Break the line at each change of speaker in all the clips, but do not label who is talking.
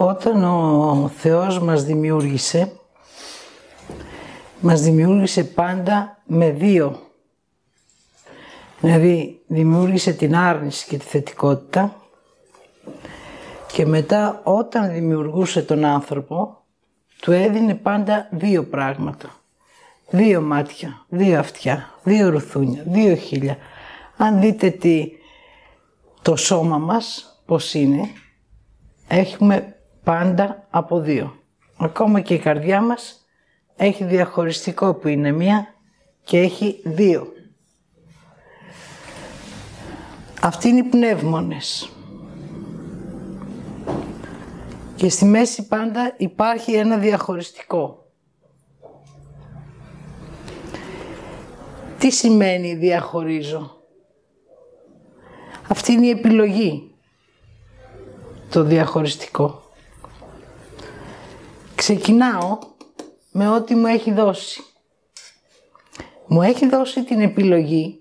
Όταν ο Θεός μας δημιούργησε, μας δημιούργησε πάντα με δύο. Δηλαδή δημιούργησε την άρνηση και τη θετικότητα και μετά όταν δημιουργούσε τον άνθρωπο του έδινε πάντα δύο πράγματα. Δύο μάτια, δύο αυτιά, δύο ρουθούνια, δύο χίλια. Αν δείτε τι, το σώμα μας πώς είναι, έχουμε πάντα από δύο. Ακόμα και η καρδιά μας έχει διαχωριστικό που είναι μία και έχει δύο. Αυτοί είναι οι πνεύμονες. Και στη μέση πάντα υπάρχει ένα διαχωριστικό. Τι σημαίνει διαχωρίζω; Αυτή είναι η επιλογή. Το διαχωριστικό. Ξεκινάω με ό,τι μου έχει δώσει. Μου έχει δώσει την επιλογή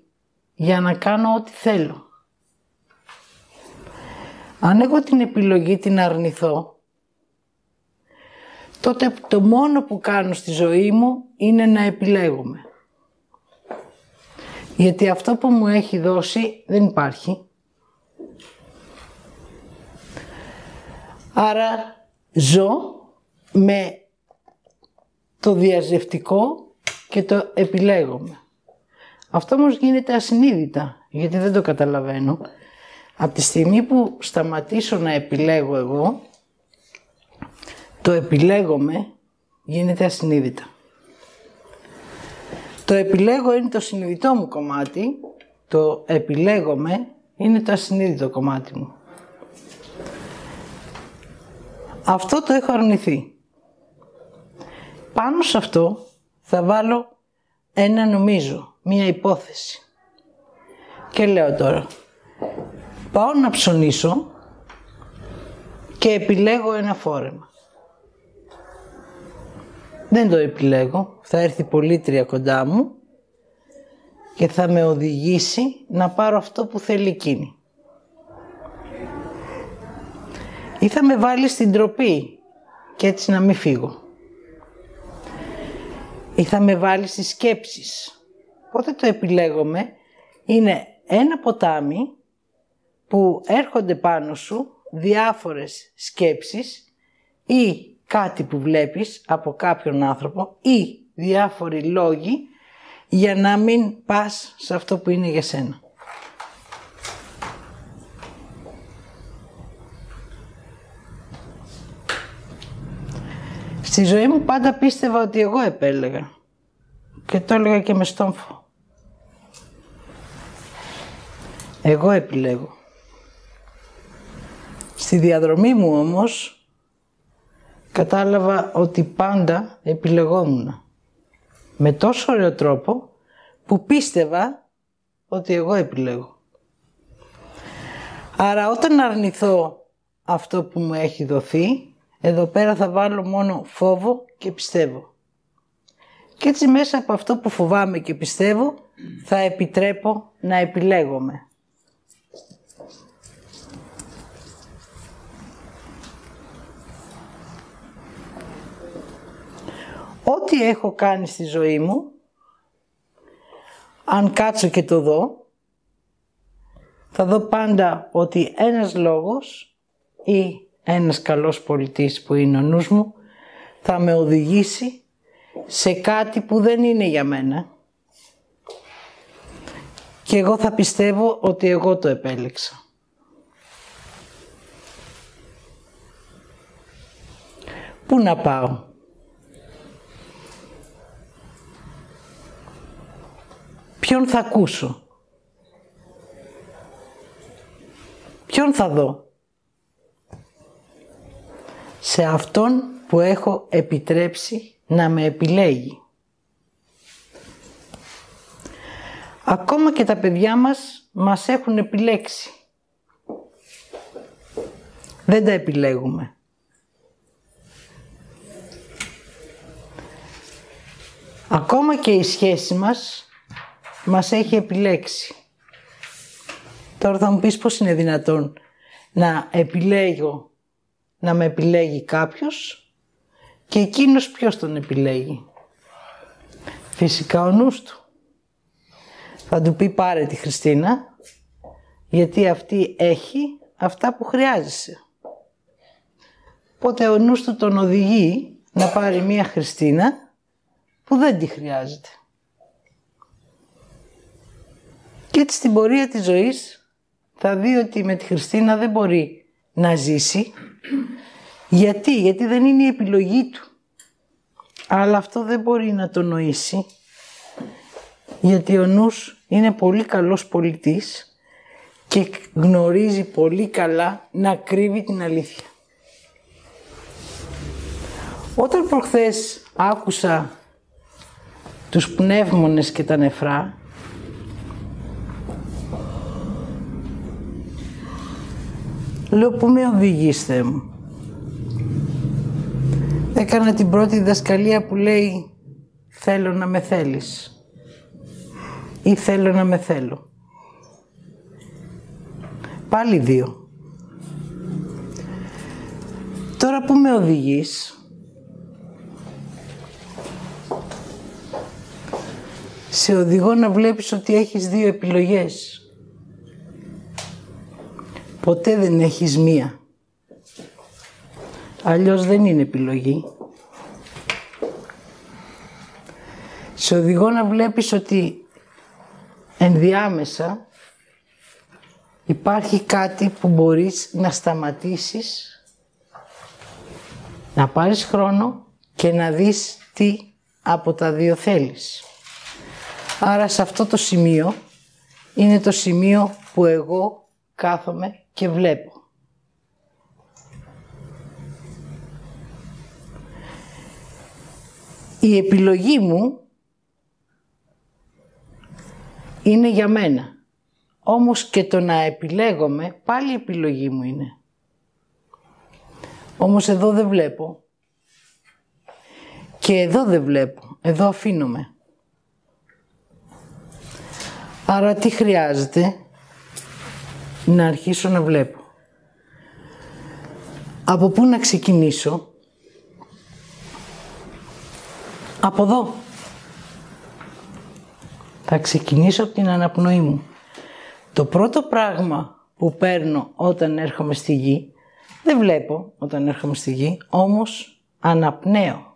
για να κάνω ό,τι θέλω. Αν εγώ την επιλογή την αρνηθώ, τότε το μόνο που κάνω στη ζωή μου είναι να επιλέγουμε. Γιατί αυτό που μου έχει δώσει δεν υπάρχει. Άρα ζω με το διαζευτικό και το επιλέγουμε. Αυτό όμως γίνεται ασυνείδητα, γιατί δεν το καταλαβαίνω. Από τη στιγμή που σταματήσω να επιλέγω εγώ, το επιλέγομαι γίνεται ασυνείδητα. Το επιλέγω είναι το συνειδητό μου κομμάτι, το επιλέγομαι είναι το ασυνείδητο κομμάτι μου. Αυτό το έχω αρνηθεί. Πάνω σε αυτό θα βάλω ένα νομίζω, μία υπόθεση. Και λέω τώρα, πάω να ψωνίσω και επιλέγω ένα φόρεμα. Δεν το επιλέγω, θα έρθει πολίτρια κοντά μου και θα με οδηγήσει να πάρω αυτό που θέλει εκείνη. Ή θα με βάλει στην τροπή και έτσι να μην φύγω. Ή θα με βάλεις στις σκέψεις. Πότε το επιλέγομαι είναι ένα ποτάμι που έρχονται πάνω σου διάφορες σκέψεις ή κάτι που βλέπεις από κάποιον άνθρωπο ή διάφοροι λόγοι για να μην πας σε αυτό που είναι για σένα. Στη ζωή μου πάντα πίστευα ότι εγώ επέλεγα και το έλεγα και με στόμφο. Εγώ επιλέγω. Στη διαδρομή μου όμως κατάλαβα ότι πάντα επιλεγόμουν. Με τόσο ωραίο τρόπο που πίστευα ότι εγώ επιλέγω. Άρα όταν αρνηθώ αυτό που μου έχει δοθεί, εδώ πέρα θα βάλω μόνο φόβο και πιστεύω. Και έτσι μέσα από αυτό που φοβάμαι και πιστεύω θα επιτρέπω να επιλέγομαι. ό,τι έχω κάνει στη ζωή μου, αν κάτσω και το δω, θα δω πάντα ότι ένας λόγος ή ένας καλός πολιτής που είναι ο νους μου, θα με οδηγήσει σε κάτι που δεν είναι για μένα. Και εγώ θα πιστεύω ότι εγώ το επέλεξα. Πού να πάω; Ποιον θα ακούσω; Ποιον θα δω; Σε αυτόν που έχω επιτρέψει να με επιλέγει. Ακόμα και τα παιδιά μας μας έχουν επιλέξει. Δεν τα επιλέγουμε. Ακόμα και η σχέση μας μας έχει επιλέξει. Τώρα θα μου πεις πώς είναι δυνατόν να επιλέγω να με επιλέγει κάποιος και εκείνος ποιος τον επιλέγει. Φυσικά ο νους του. Θα του πει πάρε τη Χριστίνα γιατί αυτή έχει αυτά που χρειάζεσαι. Οπότε ο νους του τον οδηγεί να πάρει μία Χριστίνα που δεν τη χρειάζεται. Και έτσι στην πορεία της ζωής θα δει ότι με τη Χριστίνα δεν μπορεί να ζήσει. Γιατί, γιατί δεν είναι η επιλογή του. Αλλά αυτό δεν μπορεί να το νοήσει. Γιατί ο νους είναι πολύ καλός πολιτής και γνωρίζει πολύ καλά να κρύβει την αλήθεια. Όταν προχθές άκουσα τους πνεύμονες και τα νεφρά, λέω που με οδηγείς μου; Έκανα την πρώτη διδασκαλία που λέει θέλω να με θέλεις ή θέλω να με θέλω. Πάλι δύο. Τώρα που με οδηγείς, σε οδηγώ να βλέπεις ότι έχεις δύο επιλογές. Ποτέ δεν έχεις μία. Αλλιώς δεν είναι επιλογή. Σε οδηγώ να βλέπεις ότι ενδιάμεσα υπάρχει κάτι που μπορείς να σταματήσεις, να πάρεις χρόνο και να δεις τι από τα δύο θέλεις. Άρα σε αυτό το σημείο είναι το σημείο που εγώ κάθομαι και βλέπω. Η επιλογή μου είναι για μένα. Όμως και το να επιλέγομαι πάλι επιλογή μου είναι. Όμως εδώ δεν βλέπω. Και εδώ δεν βλέπω. Εδώ αφήνομαι. Άρα τι χρειάζεται; Να αρχίσω να βλέπω. Από πού να ξεκινήσω; Από εδώ. Θα ξεκινήσω από την αναπνοή μου. Το πρώτο πράγμα που παίρνω όταν έρχομαι στη γη, δεν βλέπω όταν έρχομαι στη γη, όμως αναπνέω.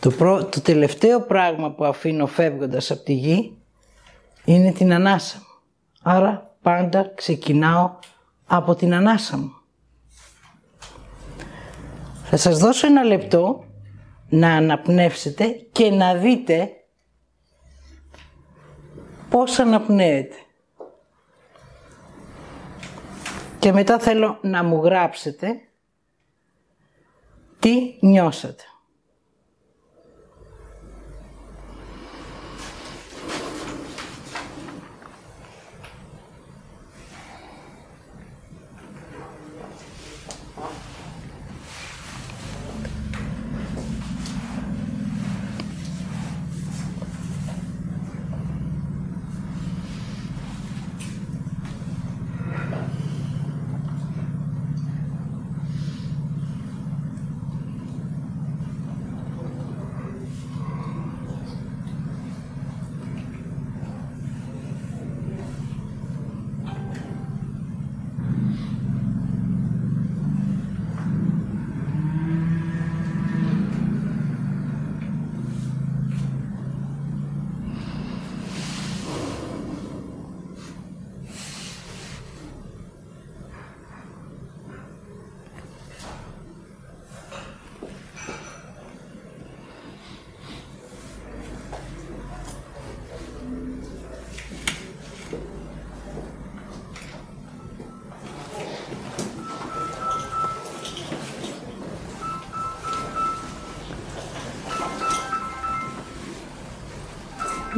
Το, το τελευταίο πράγμα που αφήνω φεύγοντας από τη γη είναι την ανάσα μου. Άρα πάντα ξεκινάω από την ανάσα μου. Θα σας δώσω ένα λεπτό να αναπνεύσετε και να δείτε πώς αναπνέετε. Και μετά θέλω να μου γράψετε τι νιώσατε.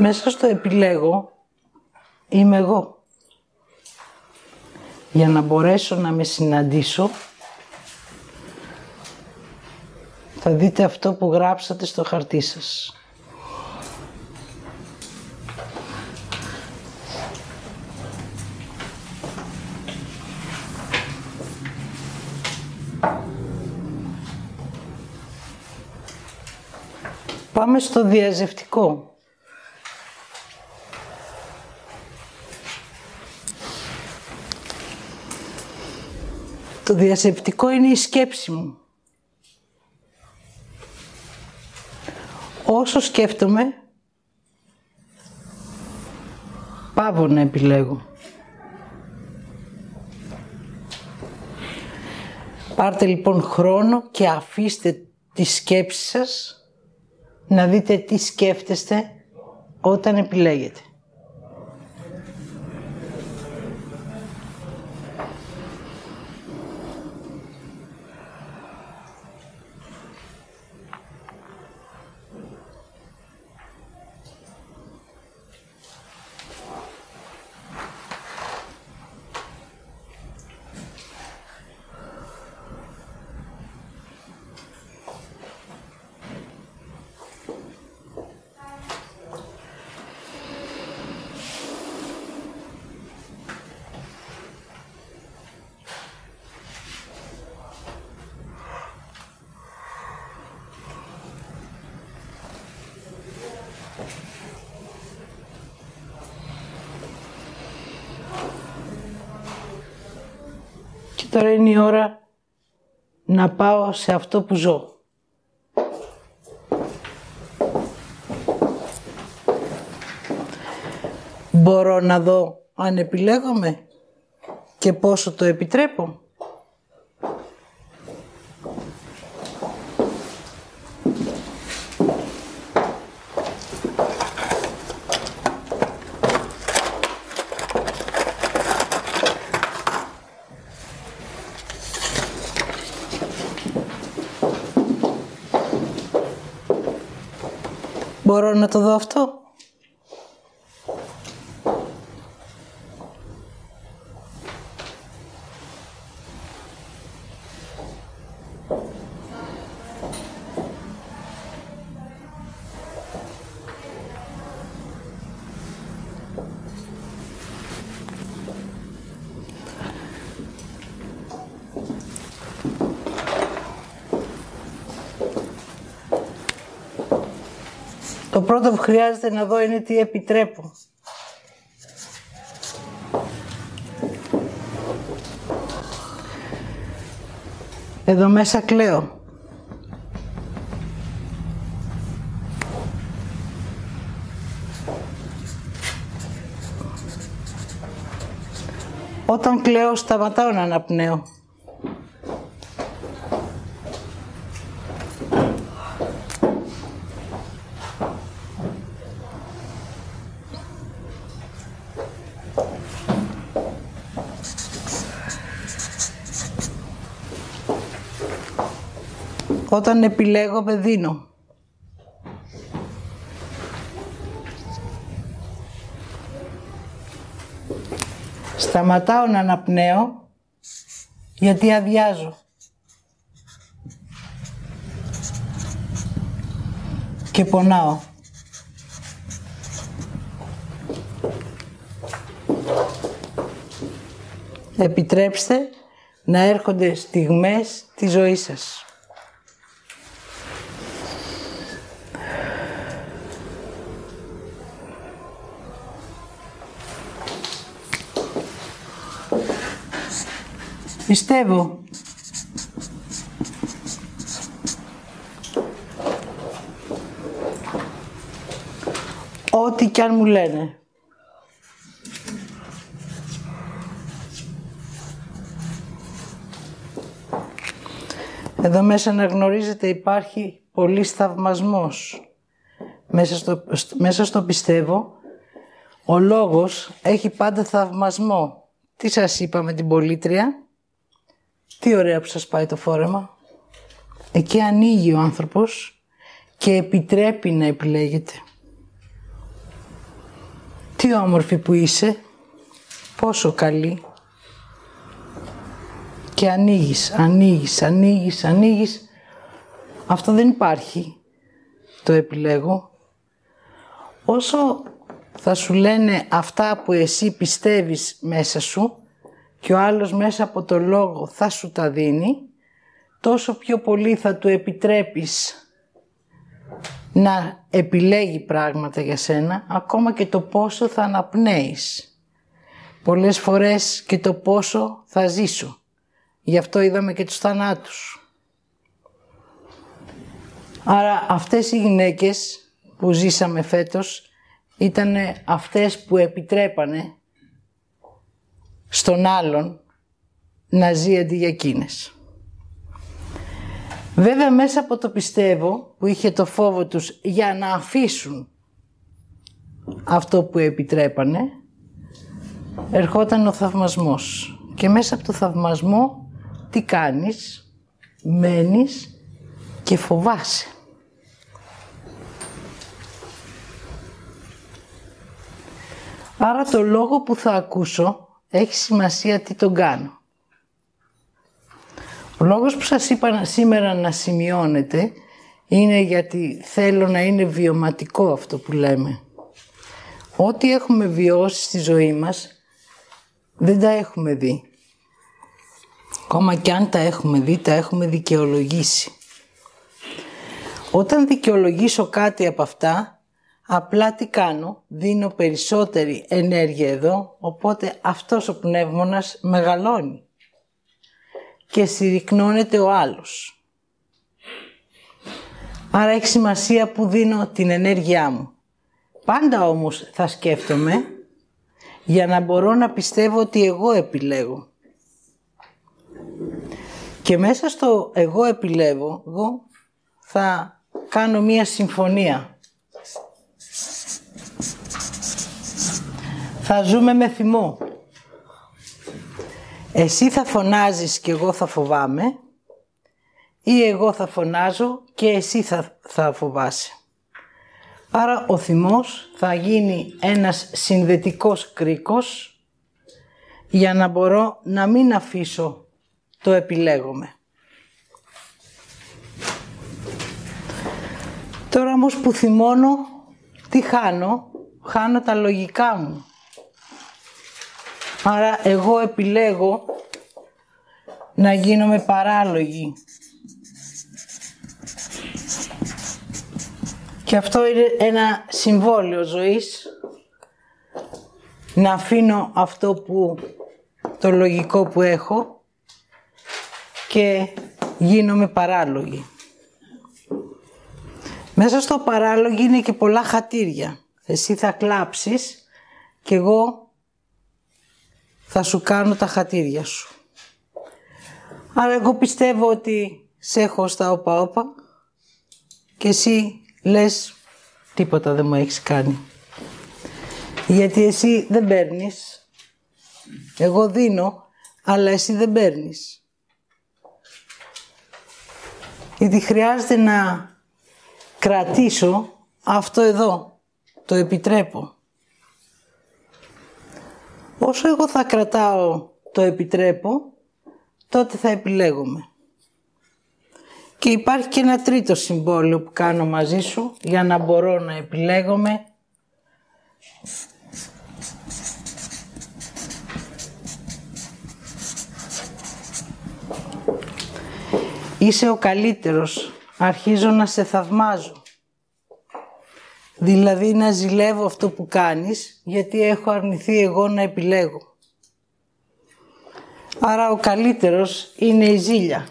μέσα στο επιλέγω είμαι εγώ. Για να μπορέσω να με συναντήσω, θα δείτε αυτό που γράψατε στο χαρτί σας. Πάμε στο διαζευτικό. Το διαζευτικό είναι η σκέψη μου. Όσο σκέφτομαι, πάβω να επιλέγω. Πάρτε λοιπόν χρόνο και αφήστε τη σκέψη σας να δείτε τι σκέφτεστε όταν επιλέγετε. τώρα είναι η ώρα να πάω σε αυτό που ζω. Μπορώ να δω αν επιλέγομαι και πόσο το επιτρέπω. Μπορώ να το δω αυτό; Το πρώτο που χρειάζεται να δω είναι τι επιτρέπω. Εδώ μέσα κλαίω. Όταν κλαίω σταματάω να αναπνέω. Όταν επιλέγω, με δίνω. Σταματάω να αναπνέω γιατί αδειάζω. Και πονάω. Επιτρέψτε να έρχονται στιγμές της ζωής σας. Πιστεύω. Ό,τι κι αν μου λένε. Εδώ μέσα να γνωρίζετε υπάρχει πολύ θαυμασμός. Μέσα στο, μέσα στο πιστεύω, ο λόγος έχει πάντα θαυμασμό. Τι σας είπα με την πολίτρια, τι ωραία που σας πάει το φόρεμα. Εκεί ανοίγει ο άνθρωπος και επιτρέπει να επιλέγετε. Τι όμορφη που είσαι, πόσο καλή. Και ανοίγεις, ανοίγεις, ανοίγεις, ανοίγεις. Αυτό δεν υπάρχει. Το επιλέγω. Όσο θα σου λένε αυτά που εσύ πιστεύεις μέσα σου, και ο άλλος μέσα από το λόγο θα σου τα δίνει, τόσο πιο πολύ θα του επιτρέπεις να επιλέγει πράγματα για σένα, ακόμα και το πόσο θα αναπνέεις. Πολλές φορές και το πόσο θα ζήσω. Γι' αυτό είδαμε και τους θανάτους. Άρα αυτές οι γυναίκες που ζήσαμε φέτος ήταν αυτές που επιτρέπανε στον άλλον να ζει αντί για εκείνες. Βέβαια μέσα από το πιστεύω που είχε το φόβο τους για να αφήσουν αυτό που επιτρέπανε ερχόταν ο θαυμασμός και μέσα από το θαυμασμό τι κάνεις; Μένεις και φοβάσαι Άρα το λόγο που θα ακούσω έχει σημασία τι τον κάνω. Ο λόγος που σας είπα σήμερα να σημειώνετε είναι γιατί θέλω να είναι βιωματικό αυτό που λέμε. Ό,τι έχουμε βιώσει στη ζωή μας δεν τα έχουμε δει. Ακόμα και αν τα έχουμε δει, τα έχουμε δικαιολογήσει. Όταν δικαιολογήσω κάτι από αυτά, απλά τι κάνω, δίνω περισσότερη ενέργεια εδώ, οπότε αυτός ο πνεύμονας μεγαλώνει και συρρυκνώνεται ο άλλος. Άρα έχει σημασία που δίνω την ενέργειά μου. Πάντα όμως θα σκέφτομαι για να μπορώ να πιστεύω ότι εγώ επιλέγω. Και μέσα στο εγώ επιλέγω, εγώ θα κάνω μία συμφωνία. Θα ζούμε με θυμό. Εσύ θα φωνάζεις και εγώ θα φοβάμαι ή εγώ θα φωνάζω και εσύ θα, θα φοβάσαι. Άρα ο θυμός θα γίνει ένας συνδετικός κρίκος για να μπορώ να μην αφήσω το επιλέγομαι. Τώρα όμως που θυμώνω, τι χάνω, χάνω τα λογικά μου. Άρα εγώ επιλέγω να γίνομαι παράλογη. Και αυτό είναι ένα συμβόλαιο ζωής. Να αφήνω αυτό που, το λογικό που έχω και γίνομαι παράλογη. Μέσα στο παράλογο είναι και πολλά χατήρια. Εσύ θα κλάψεις και εγώ θα σου κάνω τα χατήρια σου. Άρα εγώ πιστεύω ότι σε έχω στα όπα όπα και εσύ λες τίποτα δεν μου έχεις κάνει. Γιατί εσύ δεν παίρνεις, εγώ δίνω, αλλά εσύ δεν παίρνεις. Γιατί χρειάζεται να κρατήσω αυτό εδώ, το επιτρέπω. Όσο εγώ θα κρατάω το επιτρέπω, τότε θα επιλέγουμε. Και υπάρχει και ένα τρίτο συμβόλαιο που κάνω μαζί σου για να μπορώ να επιλέγομαι. Είσαι ο καλύτερος. Αρχίζω να σε θαυμάζω. Δηλαδή να ζηλεύω αυτό που κάνεις, γιατί έχω αρνηθεί εγώ να επιλέγω. Άρα ο καλύτερος είναι η ζήλια.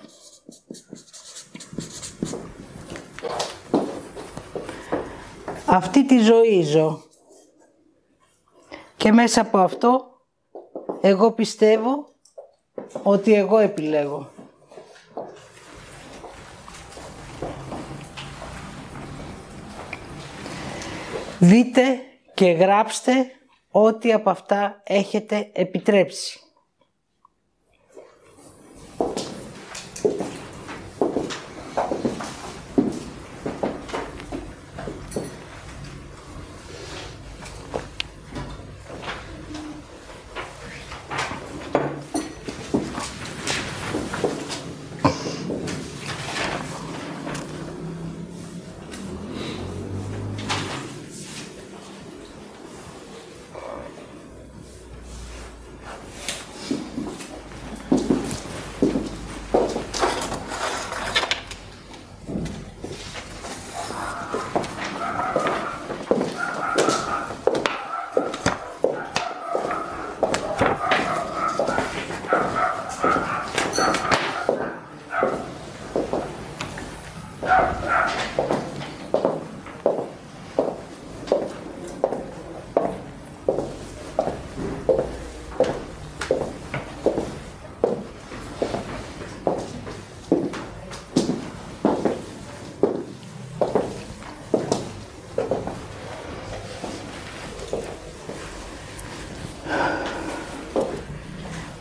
Αυτή τη ζωή ζω. Και μέσα από αυτό, εγώ πιστεύω ότι εγώ επιλέγω. Δείτε και γράψτε ό,τι από αυτά έχετε επιτρέψει.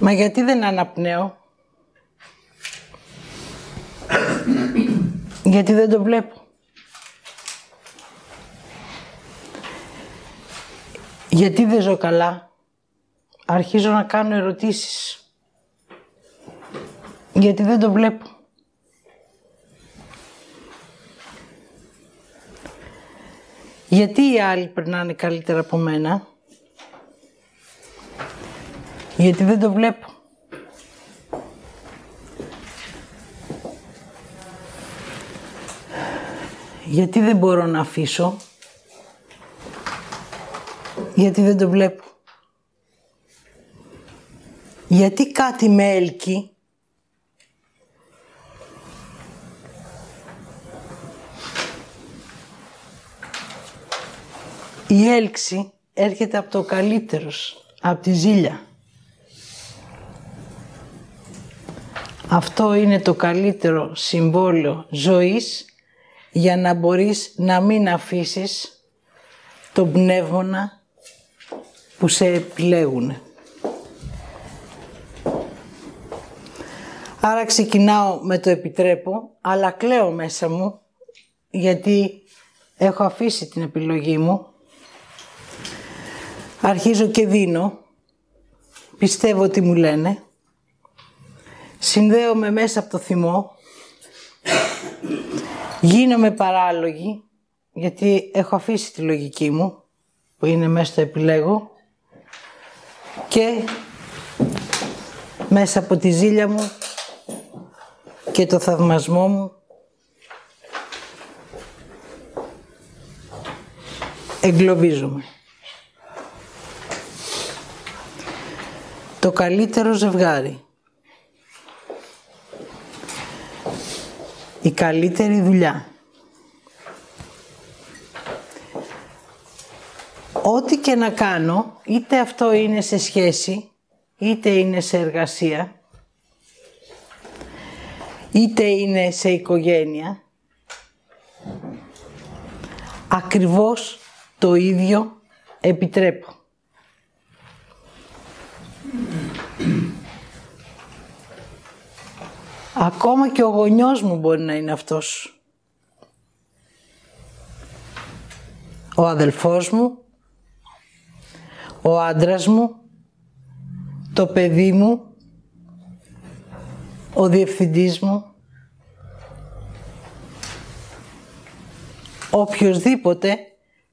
Μα γιατί δεν αναπνέω; γιατί δεν το βλέπω; Γιατί δεν ζω καλά; Αρχίζω να κάνω ερωτήσεις. Γιατί δεν το βλέπω; Γιατί οι άλλοι περνάνε καλύτερα από μένα; Γιατί δεν το βλέπω. Γιατί δεν μπορώ να αφήσω. Γιατί δεν το βλέπω. Γιατί κάτι με έλκει. Η έλξη έρχεται από το καλύτερος, από τη ζήλια. Αυτό είναι το καλύτερο συμβόλαιο ζωής για να μπορείς να μην αφήσεις τον πνεύμονα που σε επιλέγουν. Άρα ξεκινάω με το επιτρέπω, αλλά κλαίω μέσα μου γιατί έχω αφήσει την επιλογή μου. Αρχίζω και δίνω, πιστεύω τι μου λένε, συνδέομαι μέσα από το θυμό, γίνομαι παράλογη, γιατί έχω αφήσει τη λογική μου, που είναι μέσα στο επιλέγω, και μέσα από τη ζήλια μου και το θαυμασμό μου εγκλωβίζομαι. Το καλύτερο ζευγάρι. Η καλύτερη δουλειά. Ό,τι και να κάνω, είτε αυτό είναι σε σχέση, είτε είναι σε εργασία, είτε είναι σε οικογένεια, ακριβώς το ίδιο επιτρέπω. Ακόμα και ο γονιός μου μπορεί να είναι αυτός. Ο αδελφός μου, ο άντρας μου, το παιδί μου, ο διευθυντής μου, οποιοδήποτε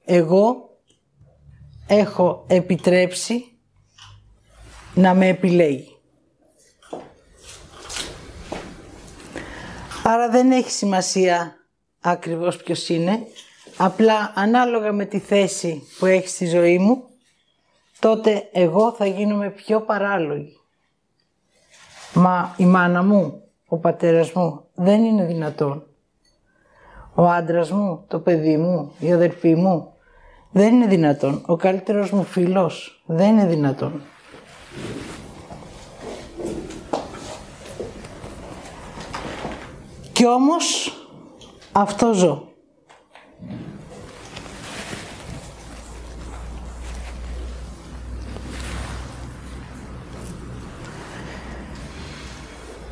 εγώ έχω επιτρέψει να με επιλέγει. Άρα δεν έχει σημασία ακριβώς ποιος είναι, απλά ανάλογα με τη θέση που έχεις στη ζωή μου, τότε εγώ θα γίνομαι πιο παράλογη. Μα η μάνα μου, ο πατέρας μου, δεν είναι δυνατόν. Ο άντρας μου, το παιδί μου, η αδελφή μου, δεν είναι δυνατόν. Ο καλύτερος μου φίλος, δεν είναι δυνατόν. Κι όμως αυτό ζω.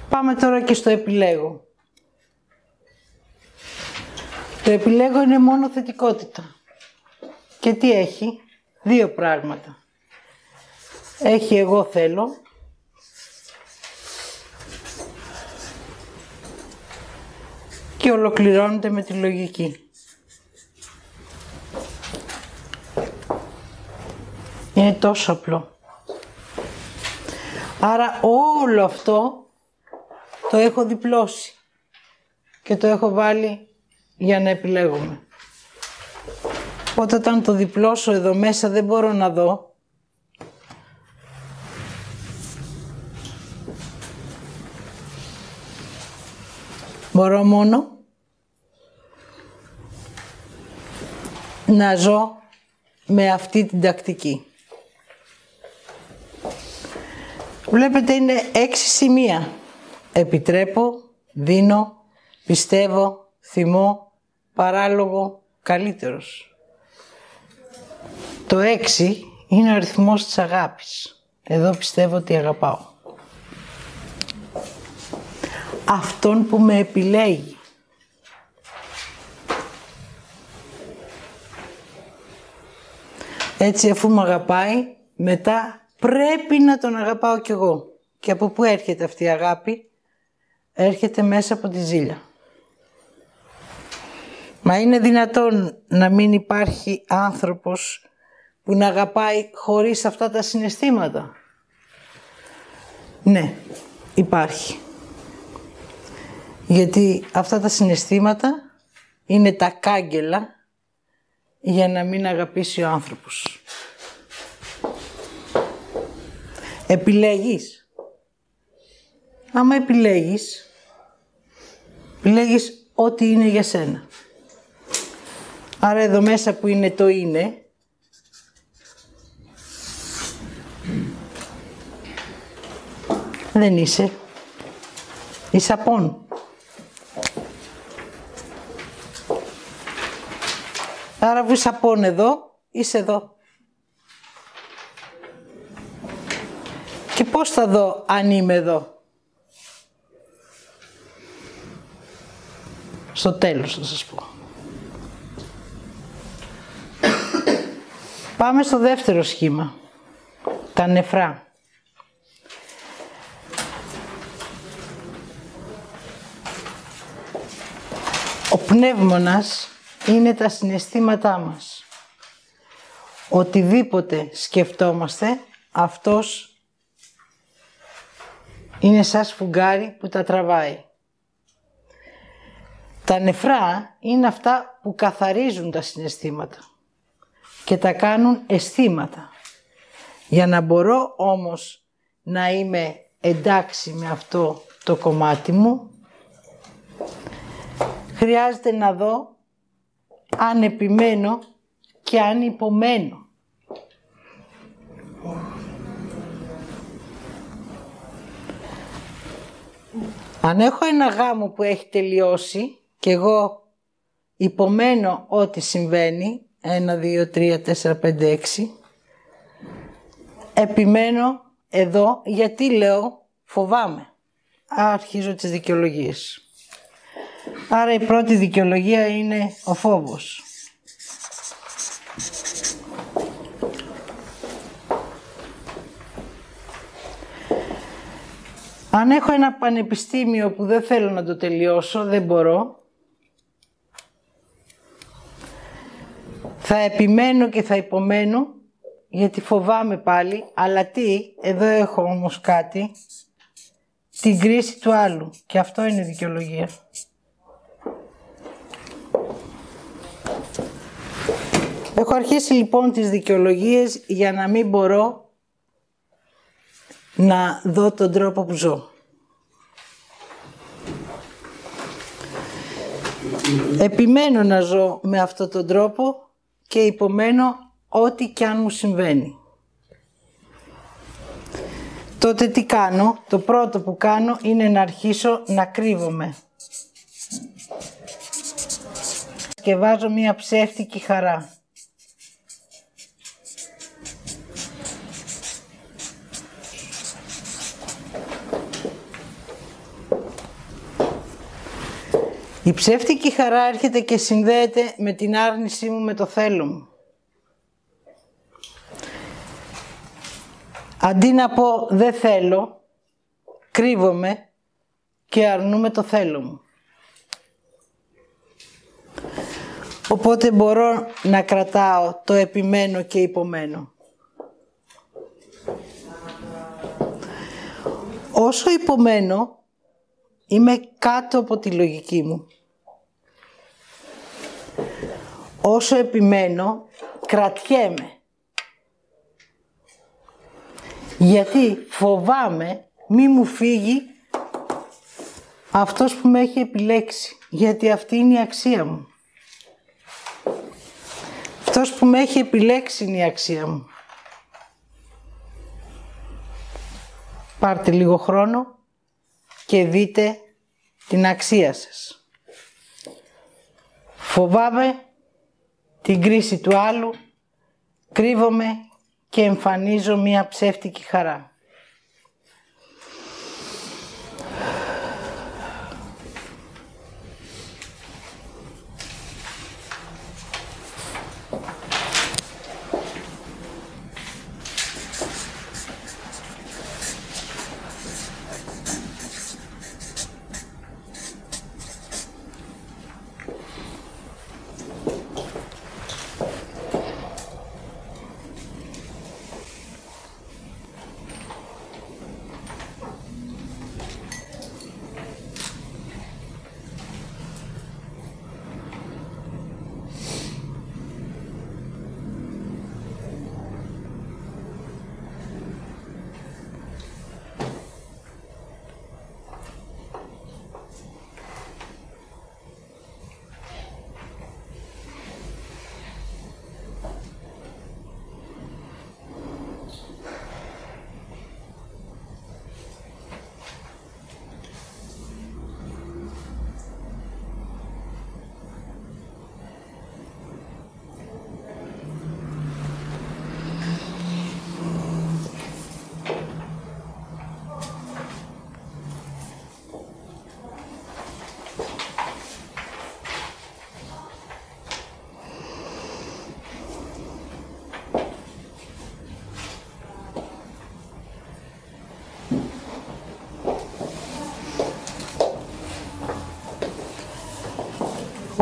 Πάμε τώρα και στο επιλέγω. Το επιλέγω είναι μόνο θετικότητα. Και τι έχει, δύο πράγματα. Έχει εγώ θέλω και ολοκληρώνεται με τη λογική. Είναι τόσο απλό. Άρα όλο αυτό το έχω διπλώσει και το έχω βάλει για να επιλέγουμε. Οπότε όταν το διπλώσω εδώ μέσα δεν μπορώ να δω. Μπορώ μόνο να ζω με αυτή την τακτική. Βλέπετε είναι έξι σημεία. Επιτρέπω, δίνω, πιστεύω, θυμώ, παράλογο, καλύτερος. Το έξι είναι ο αριθμός της αγάπης. Εδώ πιστεύω ότι αγαπάω. Αυτόν που με επιλέγει. Έτσι αφού με αγαπάει, μετά πρέπει να τον αγαπάω κι εγώ. Και από πού έρχεται αυτή η αγάπη, έρχεται μέσα από τη ζήλια. Μα είναι δυνατόν να μην υπάρχει άνθρωπος που να αγαπάει χωρίς αυτά τα συναισθήματα; Ναι, υπάρχει. Γιατί αυτά τα συναισθήματα είναι τα κάγκελα για να μην αγαπήσει ο άνθρωπος. Επιλέγεις. Άμα επιλέγεις, επιλέγεις ό,τι είναι για σένα. Άρα εδώ μέσα που είναι το είναι, δεν είσαι. Είσαι απόν. Άρα που είσαι απόν εδώ, είσαι εδώ. Και πώς θα δω αν είμαι εδώ; Στο τέλος θα σας πω. Πάμε στο δεύτερο σχήμα. Τα νεφρά. Ο πνεύμονας είναι τα συναισθήματά μας. Οτιδήποτε σκεφτόμαστε, αυτός είναι σαν σφουγγάρι που τα τραβάει. Τα νεφρά είναι αυτά που καθαρίζουν τα συναισθήματα και τα κάνουν αισθήματα. Για να μπορώ όμως να είμαι εντάξει με αυτό το κομμάτι μου, χρειάζεται να δω αν επιμένω και αν υπομένω. Αν έχω ένα γάμο που έχει τελειώσει και εγώ υπομένω ό,τι συμβαίνει, 1, 2, 3, 4, 5, 6. Επιμένω εδώ γιατί λέω φοβάμαι. Αρχίζω τις δικαιολογίες. Άρα η πρώτη δικαιολογία είναι ο φόβος. Αν έχω ένα πανεπιστήμιο που δεν θέλω να το τελειώσω, δεν μπορώ, Θα επιμένω και θα υπομένω γιατί φοβάμαι πάλι, αλλά τι, εδώ έχω όμως κάτι, την κρίση του άλλου και αυτό είναι δικαιολογία. Έχω αρχίσει λοιπόν τις δικαιολογίες για να μην μπορώ να δω τον τρόπο που ζω. Επιμένω να ζω με αυτόν τον τρόπο και υπομένω ό,τι κι αν μου συμβαίνει. Τότε τι κάνω, το πρώτο που κάνω είναι να αρχίσω να κρύβομαι. Και βάζω μία ψεύτικη χαρά. Η ψεύτικη χαρά έρχεται και συνδέεται με την άρνησή μου με το θέλω μου. Αντί να πω δεν θέλω, κρύβομαι και αρνούμε το θέλω μου. Οπότε μπορώ να κρατάω το επιμένω και υπομένω. Όσο υπομένω, είμαι κάτω από τη λογική μου. όσο επιμένω, κρατιέμαι. Γιατί φοβάμαι μη μου φύγει αυτός που με έχει επιλέξει. Γιατί αυτή είναι η αξία μου. Αυτός που με έχει επιλέξει είναι η αξία μου. Πάρτε λίγο χρόνο και δείτε την αξία σας. Φοβάμαι την κρίση του άλλου, κρύβομαι και εμφανίζω μία ψεύτικη χαρά.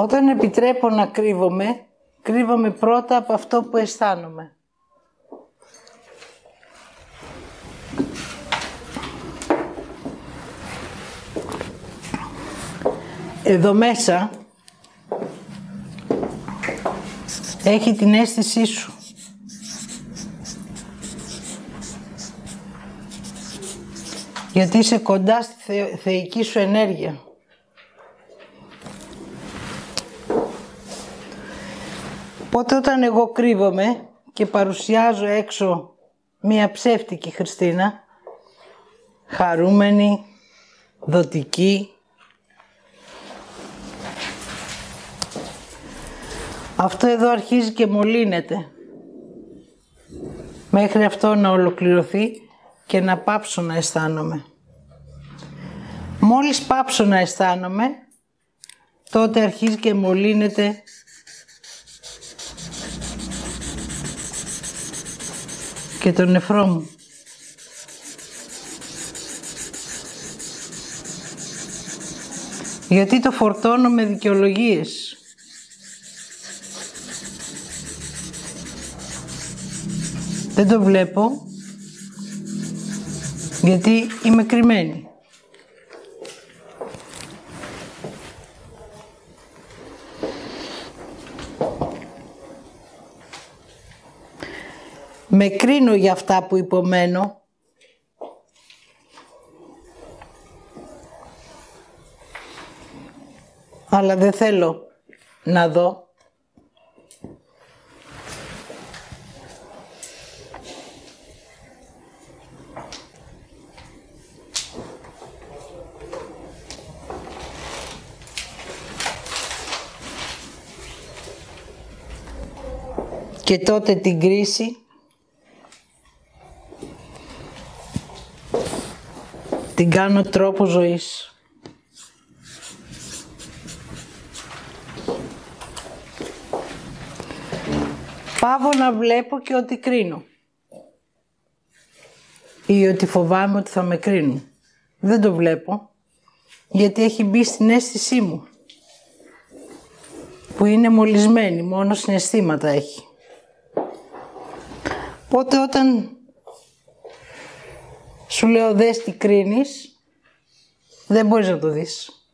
Όταν επιτρέπω να κρύβομαι, κρύβομαι πρώτα από αυτό που αισθάνομαι. Εδώ μέσα έχει την αίσθησή σου. Γιατί είσαι κοντά στη θεϊκή σου ενέργεια. Οπότε όταν εγώ κρύβομαι και παρουσιάζω έξω μία ψεύτικη Χριστίνα, χαρούμενη, δοτική, αυτό εδώ αρχίζει και μολύνεται. Μέχρι αυτό να ολοκληρωθεί και να πάψω να αισθάνομαι. Μόλις πάψω να αισθάνομαι, τότε αρχίζει και μολύνεται και τον νεφρό μου. Γιατί το φορτώνω με δικαιολογίες. Δεν το βλέπω γιατί είμαι κρυμμένη. Με κρίνω για αυτά που υπομένω. Αλλά δεν θέλω να δω. Και τότε την κρίση την κάνω τρόπο ζωής. Πάβω να βλέπω και ότι κρίνω. Ή ότι φοβάμαι ότι θα με κρίνουν. Δεν το βλέπω. Γιατί έχει μπει στην αίσθησή μου. Που είναι μολυσμένη, μόνο συναισθήματα έχει. Οπότε όταν σου λέω δες τι κρίνεις, δεν μπορείς να το δεις.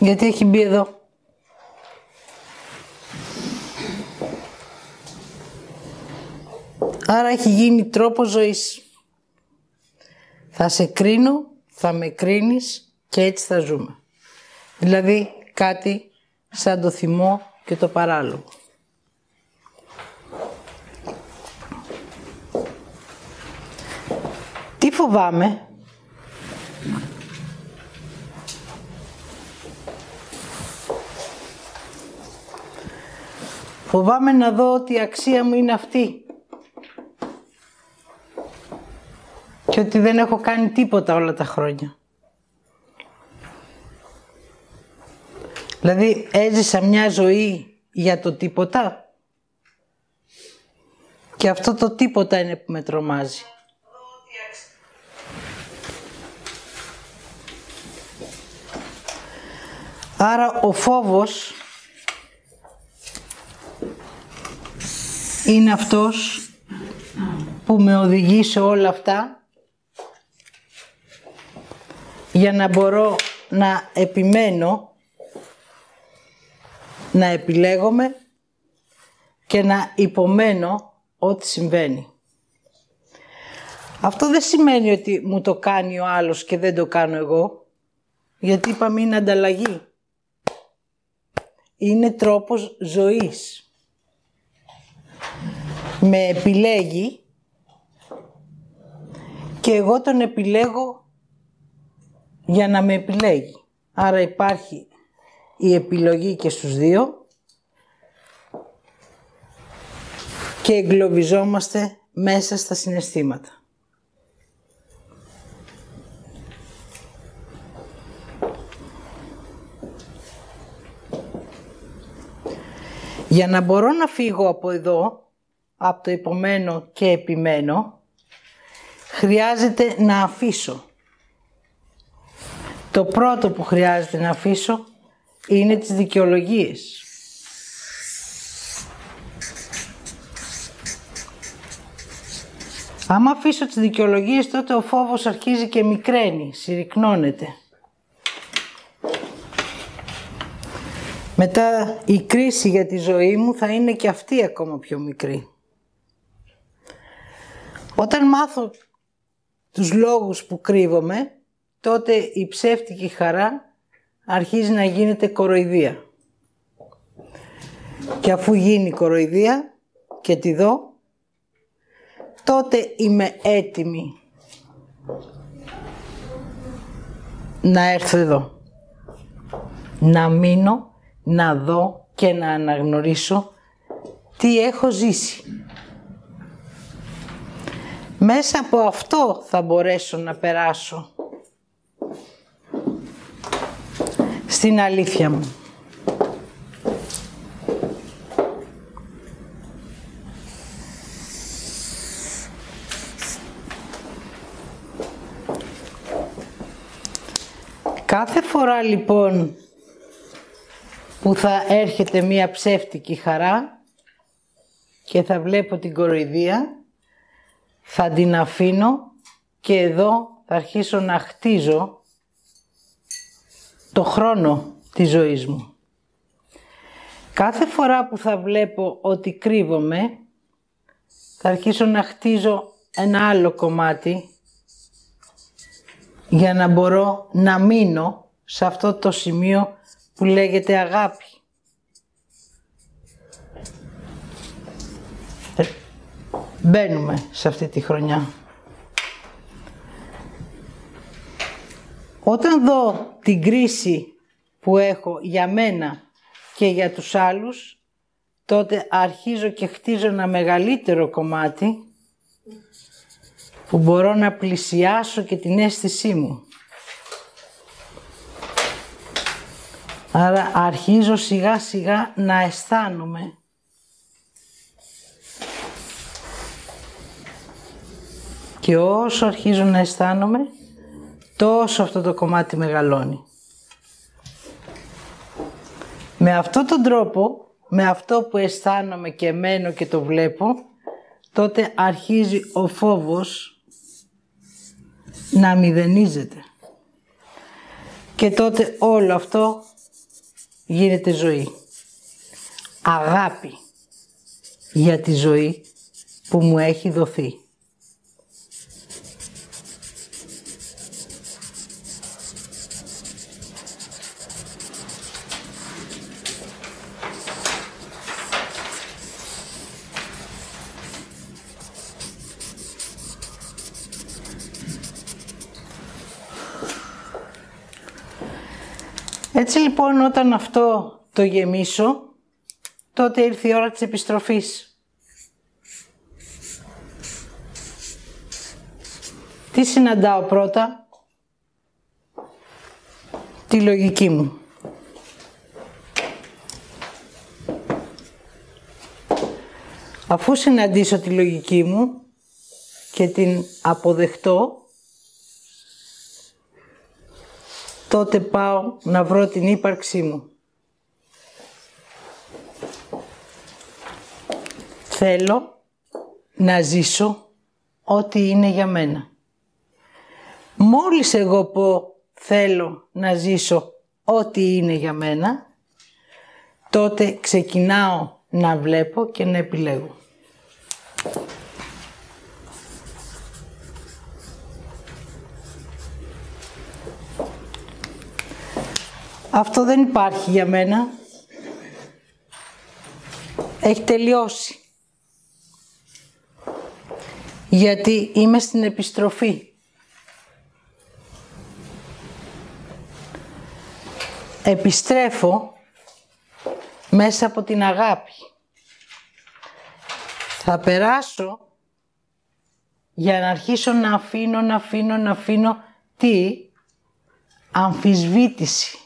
Γιατί έχει μπει εδώ. Άρα έχει γίνει τρόπος ζωής. Θα σε κρίνω, θα με κρίνεις και έτσι θα ζούμε. Δηλαδή κάτι σαν το θυμό και το παράλογο. Φοβάμαι. Φοβάμαι να δω ότι η αξία μου είναι αυτή. Και ότι δεν έχω κάνει τίποτα όλα τα χρόνια. Δηλαδή έζησα μια ζωή για το τίποτα. Και αυτό το τίποτα είναι που με τρομάζει. Άρα ο φόβος είναι αυτός που με οδηγεί σε όλα αυτά για να μπορώ να επιμένω, να επιλέγομαι και να υπομένω ό,τι συμβαίνει. Αυτό δεν σημαίνει ότι μου το κάνει ο άλλος και δεν το κάνω εγώ, γιατί είπαμε είναι ανταλλαγή είναι τρόπος ζωής. Με επιλέγει και εγώ τον επιλέγω για να με επιλέγει. Άρα υπάρχει η επιλογή και στους δύο και εγκλωβιζόμαστε μέσα στα συναισθήματα. Για να μπορώ να φύγω από εδώ, από το υπομένο και επιμένω, χρειάζεται να αφήσω. Το πρώτο που χρειάζεται να αφήσω είναι τις δικαιολογίες. Άμα αφήσω τις δικαιολογίες τότε ο φόβος αρχίζει και μικραίνει, συρρυκνώνεται. Μετά η κρίση για τη ζωή μου θα είναι και αυτή ακόμα πιο μικρή. Όταν μάθω τους λόγους που κρύβομαι, τότε η ψεύτικη χαρά αρχίζει να γίνεται κοροϊδία. Και αφού γίνει κοροϊδία και τη δω, τότε είμαι έτοιμη να έρθω εδώ. Να μείνω, να δω και να αναγνωρίσω τι έχω ζήσει. Μέσα από αυτό θα μπορέσω να περάσω στην αλήθεια μου. Κάθε φορά λοιπόν που θα έρχεται μία ψεύτικη χαρά και θα βλέπω την κοροϊδία, θα την αφήνω και εδώ θα αρχίσω να χτίζω το χρόνο της ζωής μου. Κάθε φορά που θα βλέπω ότι κρύβομαι, θα αρχίσω να χτίζω ένα άλλο κομμάτι για να μπορώ να μείνω σε αυτό το σημείο που λέγεται αγάπη. Ε, μπαίνουμε σε αυτή τη χρονιά. Όταν δω την κρίση που έχω για μένα και για τους άλλους, τότε αρχίζω και χτίζω ένα μεγαλύτερο κομμάτι που μπορώ να πλησιάσω και την αίσθησή μου. Άρα αρχίζω σιγά σιγά να αισθάνομαι. Και όσο αρχίζω να αισθάνομαι, τόσο αυτό το κομμάτι μεγαλώνει. Με αυτόν τον τρόπο, με αυτό που αισθάνομαι και μένω και το βλέπω, τότε αρχίζει ο φόβος να μηδενίζεται. Και τότε όλο αυτό γίνεται ζωή. Αγάπη για τη ζωή που μου έχει δοθεί. Έτσι λοιπόν όταν αυτό το γεμίσω, τότε ήρθε η ώρα της επιστροφής. Τι συναντάω πρώτα, τη λογική μου. Αφού συναντήσω τη λογική μου και την αποδεχτώ, τότε πάω να βρω την ύπαρξή μου. Θέλω να ζήσω ό,τι είναι για μένα. Μόλις εγώ πω θέλω να ζήσω ό,τι είναι για μένα, τότε ξεκινάω να βλέπω και να επιλέγω. Αυτό δεν υπάρχει για μένα. Έχει τελειώσει. Γιατί είμαι στην επιστροφή. Επιστρέφω μέσα από την αγάπη. Θα περάσω για να αρχίσω να αφήνω, να αφήνω, να αφήνω τι αμφισβήτηση.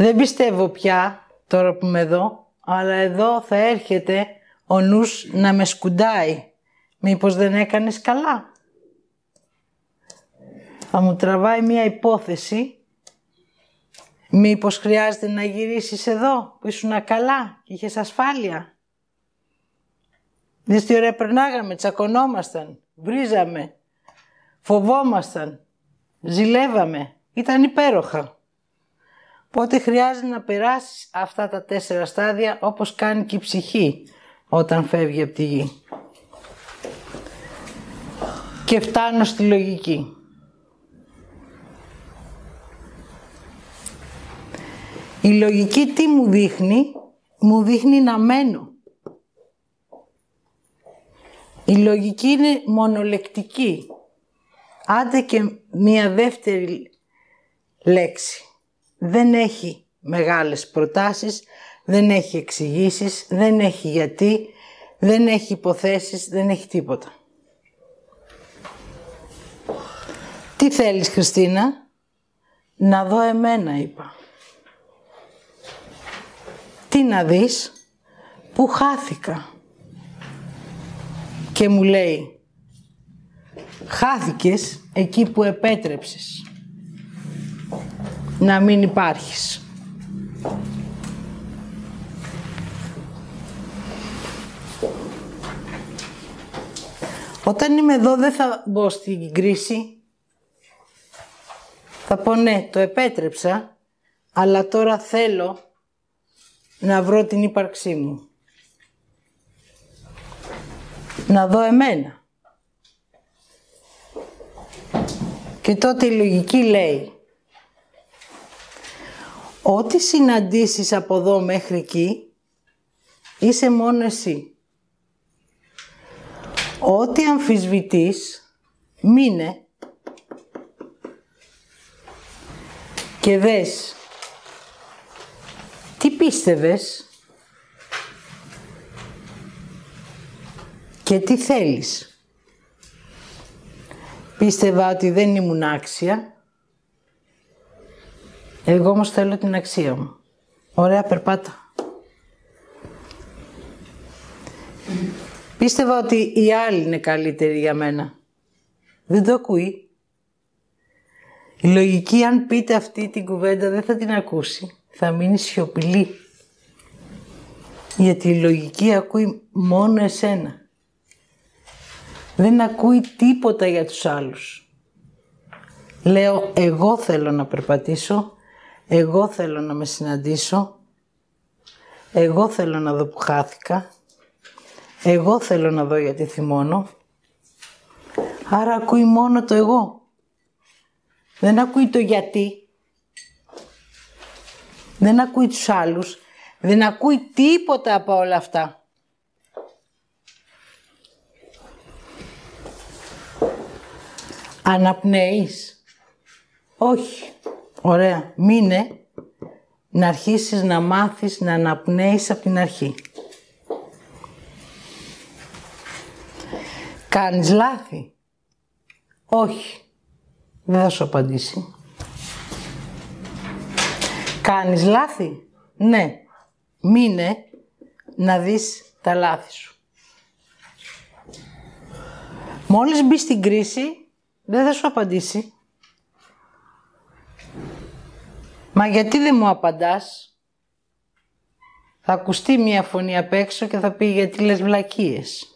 Δεν πιστεύω πια, τώρα που είμαι εδώ, αλλά εδώ θα έρχεται ο νους να με σκουντάει. Μήπως δεν έκανες καλά; Θα μου τραβάει μία υπόθεση Μήπως χρειάζεται να γυρίσεις εδώ που ήσουν καλά και είχες ασφάλεια; Δες τι ωραία περνάγαμε, τσακωνόμασταν, βρίζαμε, φοβόμασταν, ζηλεύαμε, ήταν υπέροχα. Πότε χρειάζεται να περάσεις αυτά τα τέσσερα στάδια όπως κάνει και η ψυχή όταν φεύγει από τη γη. Και φτάνω στη λογική. Η λογική τι μου δείχνει, μου δείχνει να μένω. Η λογική είναι μονολεκτική. Άντε και μία δεύτερη λέξη. Δεν έχει μεγάλες προτάσεις, δεν έχει εξηγήσεις, δεν έχει γιατί, δεν έχει υποθέσεις, δεν έχει τίποτα. Τι θέλεις Χριστίνα; Να δω εμένα είπα. Τι να δεις; Πού χάθηκα; Και μου λέει, χάθηκες εκεί που επέτρεψες να μην υπάρχεις. Όταν είμαι εδώ δεν θα μπω στην κρίση. Θα πω ναι, το επέτρεψα, αλλά τώρα θέλω να βρω την ύπαρξή μου. Να δω εμένα. Και τότε η λογική λέει Ό,τι συναντήσεις από εδώ μέχρι εκεί είσαι μόνο εσύ. Ό,τι αμφισβητείς μείνε και δες τι πίστευες και τι θέλεις. Πίστευα ότι δεν ήμουν άξια. Εγώ όμως θέλω την αξία μου. Ωραία περπάτα. Πίστευα ότι οι άλλοι είναι καλύτεροι για μένα. Δεν το ακούει. Η λογική αν πείτε αυτή την κουβέντα δεν θα την ακούσει θα μείνει σιωπηλή. Γιατί η λογική ακούει μόνο εσένα. Δεν ακούει τίποτα για τους άλλους. Λέω, εγώ θέλω να περπατήσω, εγώ θέλω να με συναντήσω, εγώ θέλω να δω που χάθηκα, εγώ θέλω να δω γιατί θυμώνω. Άρα ακούει μόνο το εγώ. Δεν ακούει το γιατί, δεν ακούει τους άλλους, δεν ακούει τίποτα από όλα αυτά. Αναπνέεις. Όχι. Ωραία. Μείνε να αρχίσεις να μάθεις να αναπνέεις από την αρχή. Κάνεις λάθη. Όχι. Δεν θα σου απαντήσει. Κάνεις λάθη. Ναι. Μείνε να δεις τα λάθη σου. Μόλις μπει στην κρίση, δεν θα σου απαντήσει. Μα γιατί δεν μου απαντάς; Θα ακουστεί μια φωνή απ' έξω και θα πει γιατί λες βλακίες.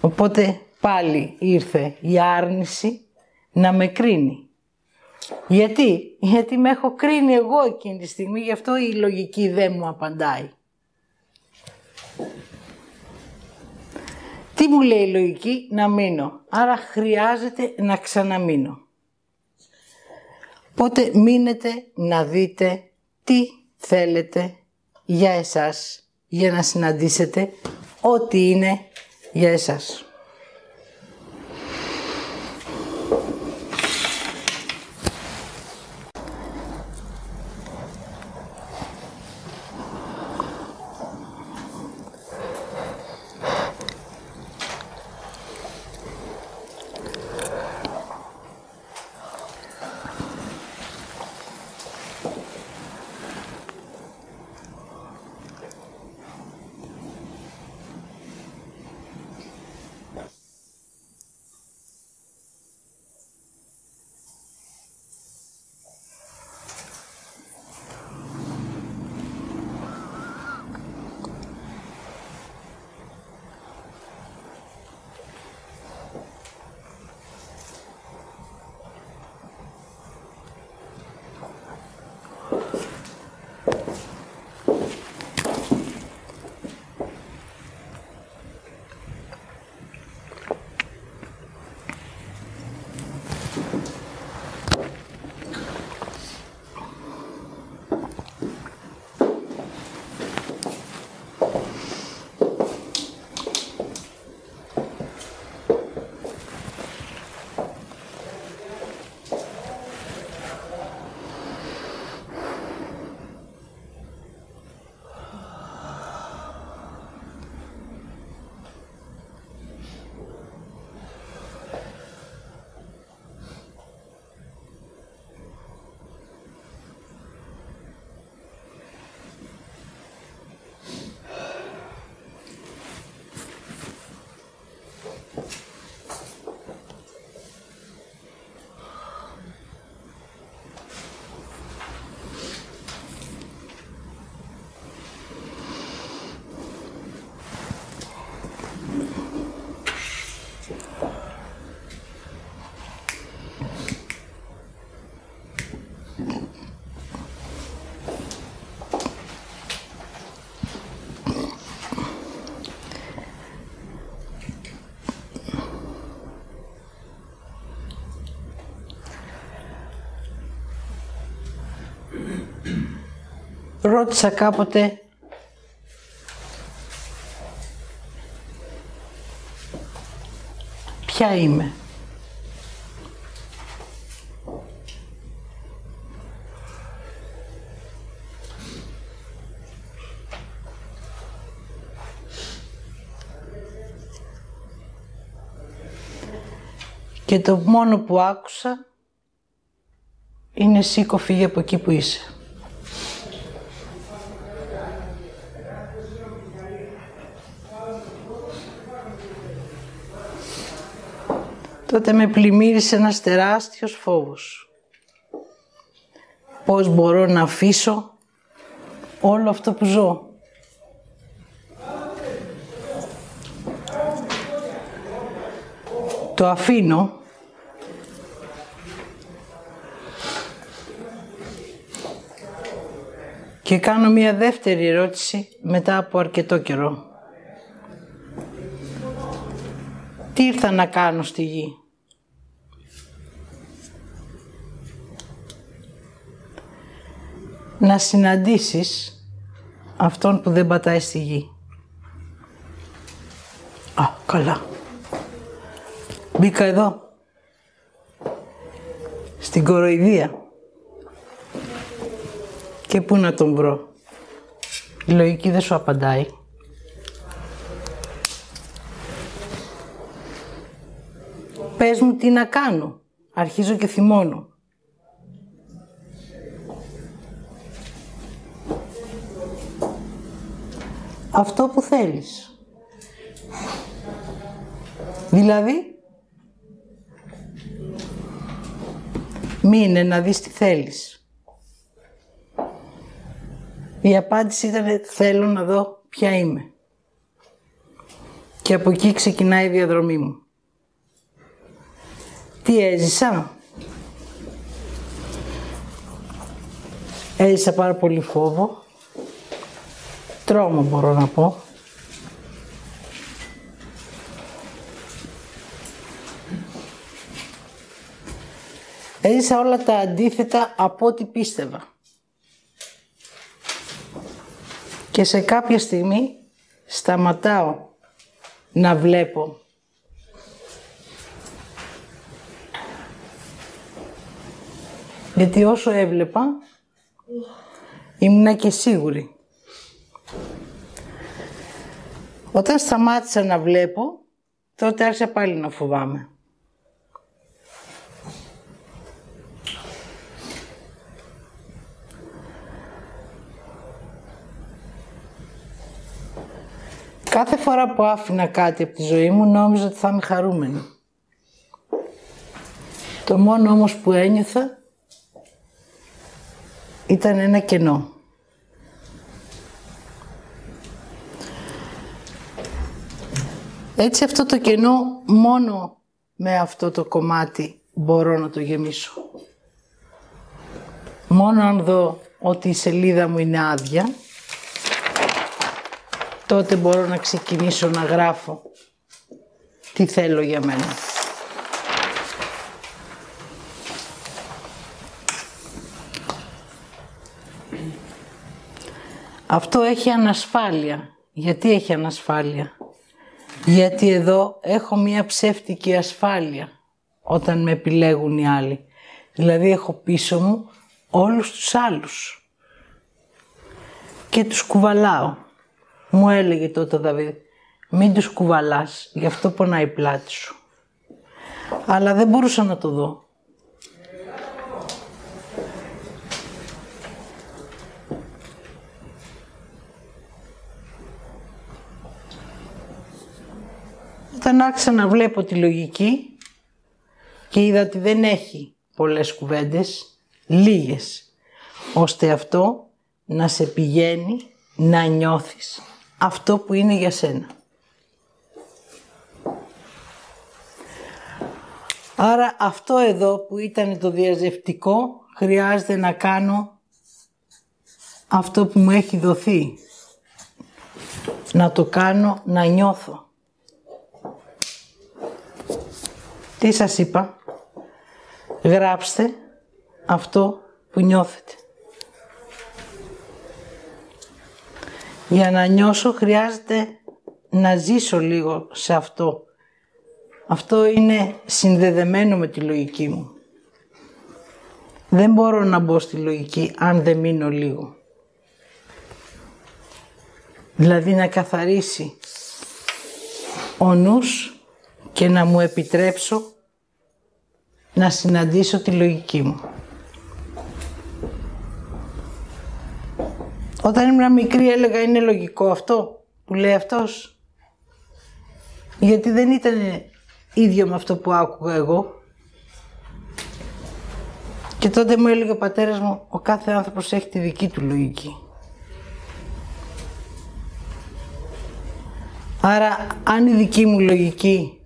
Οπότε πάλι ήρθε η άρνηση να με κρίνει. Γιατί, γιατί με έχω κρίνει εγώ εκείνη τη στιγμή, γι' αυτό η λογική δεν μου απαντάει. Τι μου λέει η λογική, να μείνω. Άρα χρειάζεται να ξαναμείνω. Οπότε μείνετε να δείτε τι θέλετε για εσάς, για να συναντήσετε ό,τι είναι για εσάς. Ρώτησα κάποτε ποια είμαι; Και το μόνο που άκουσα είναι σήκω φύγε από εκεί που είσαι. Τότε με πλημμύρισε ένας τεράστιος φόβος. Πώς μπορώ να αφήσω όλο αυτό που ζω. Το αφήνω και κάνω μία δεύτερη ερώτηση μετά από αρκετό καιρό. Τι ήρθα να κάνω στη γη; Να συναντήσεις αυτόν που δεν πατάει στη γη. Α, καλά. Μπήκα εδώ. Στην κοροϊδία. Και πού να τον βρω. Η λογική δεν σου απαντάει. Πες μου τι να κάνω. Αρχίζω και θυμώνω. Αυτό που θέλεις. Δηλαδή, μείνε να δεις τι θέλεις. Η απάντηση ήταν θέλω να δω ποια είμαι. Και από εκεί ξεκινάει η διαδρομή μου. Τι έζησα; Έζησα πάρα πολύ φόβο. Τρόμο μπορώ να πω. Έζησα όλα τα αντίθετα από ό,τι πίστευα. Και σε κάποια στιγμή σταματάω να βλέπω Γιατί όσο έβλεπα, ήμουνα και σίγουρη. Όταν σταμάτησα να βλέπω, τότε άρχισα πάλι να φοβάμαι. Κάθε φορά που άφηνα κάτι από τη ζωή μου, νόμιζα ότι θα είμαι χαρούμενη. Το μόνο όμως που ένιωθα ήταν ένα κενό. Έτσι αυτό το κενό μόνο με αυτό το κομμάτι μπορώ να το γεμίσω. Μόνο αν δω ότι η σελίδα μου είναι άδεια, τότε μπορώ να ξεκινήσω να γράφω τι θέλω για μένα. Αυτό έχει ανασφάλεια. Γιατί έχει ανασφάλεια; Γιατί εδώ έχω μία ψεύτικη ασφάλεια όταν με επιλέγουν οι άλλοι. Δηλαδή έχω πίσω μου όλους τους άλλους. Και τους κουβαλάω. Μου έλεγε τότε ο Δαβίδ, μην τους κουβαλάς, γι' αυτό πονάει η πλάτη σου. Αλλά δεν μπορούσα να το δω. Όταν άρχισα να βλέπω τη λογική και είδα ότι δεν έχει πολλές κουβέντες, λίγες, ώστε αυτό να σε πηγαίνει να νιώθεις αυτό που είναι για σένα. Άρα αυτό εδώ που ήταν το διαζευτικό χρειάζεται να κάνω αυτό που μου έχει δοθεί. Να το κάνω να νιώθω. Τι σας είπα; Γράψτε αυτό που νιώθετε. Για να νιώσω χρειάζεται να ζήσω λίγο σε αυτό. Αυτό είναι συνδεδεμένο με τη λογική μου. Δεν μπορώ να μπω στη λογική αν δεν μείνω λίγο. Δηλαδή να καθαρίσει ο νους και να μου επιτρέψω να συναντήσω τη λογική μου. Όταν ήμουν μικρή έλεγα είναι λογικό αυτό που λέει αυτός. Γιατί δεν ήταν ίδιο με αυτό που άκουγα εγώ. Και τότε μου έλεγε ο πατέρας μου, ο κάθε άνθρωπος έχει τη δική του λογική. Άρα, αν η δική μου λογική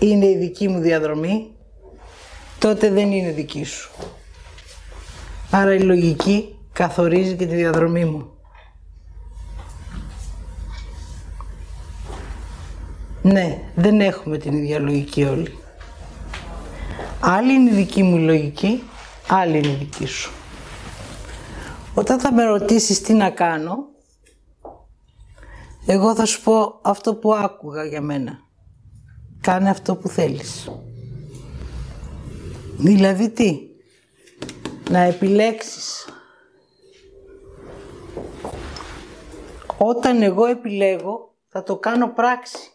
είναι η δική μου διαδρομή, τότε δεν είναι δική σου. Άρα η λογική καθορίζει και τη διαδρομή μου. Ναι, δεν έχουμε την ίδια λογική όλοι. Άλλη είναι η δική μου λογική, άλλη είναι η δική σου. Όταν θα με ρωτήσεις τι να κάνω, εγώ θα σου πω αυτό που άκουγα για μένα. Κάνε αυτό που θέλεις. Δηλαδή τι, να επιλέξεις. Όταν εγώ επιλέγω, θα το κάνω πράξη.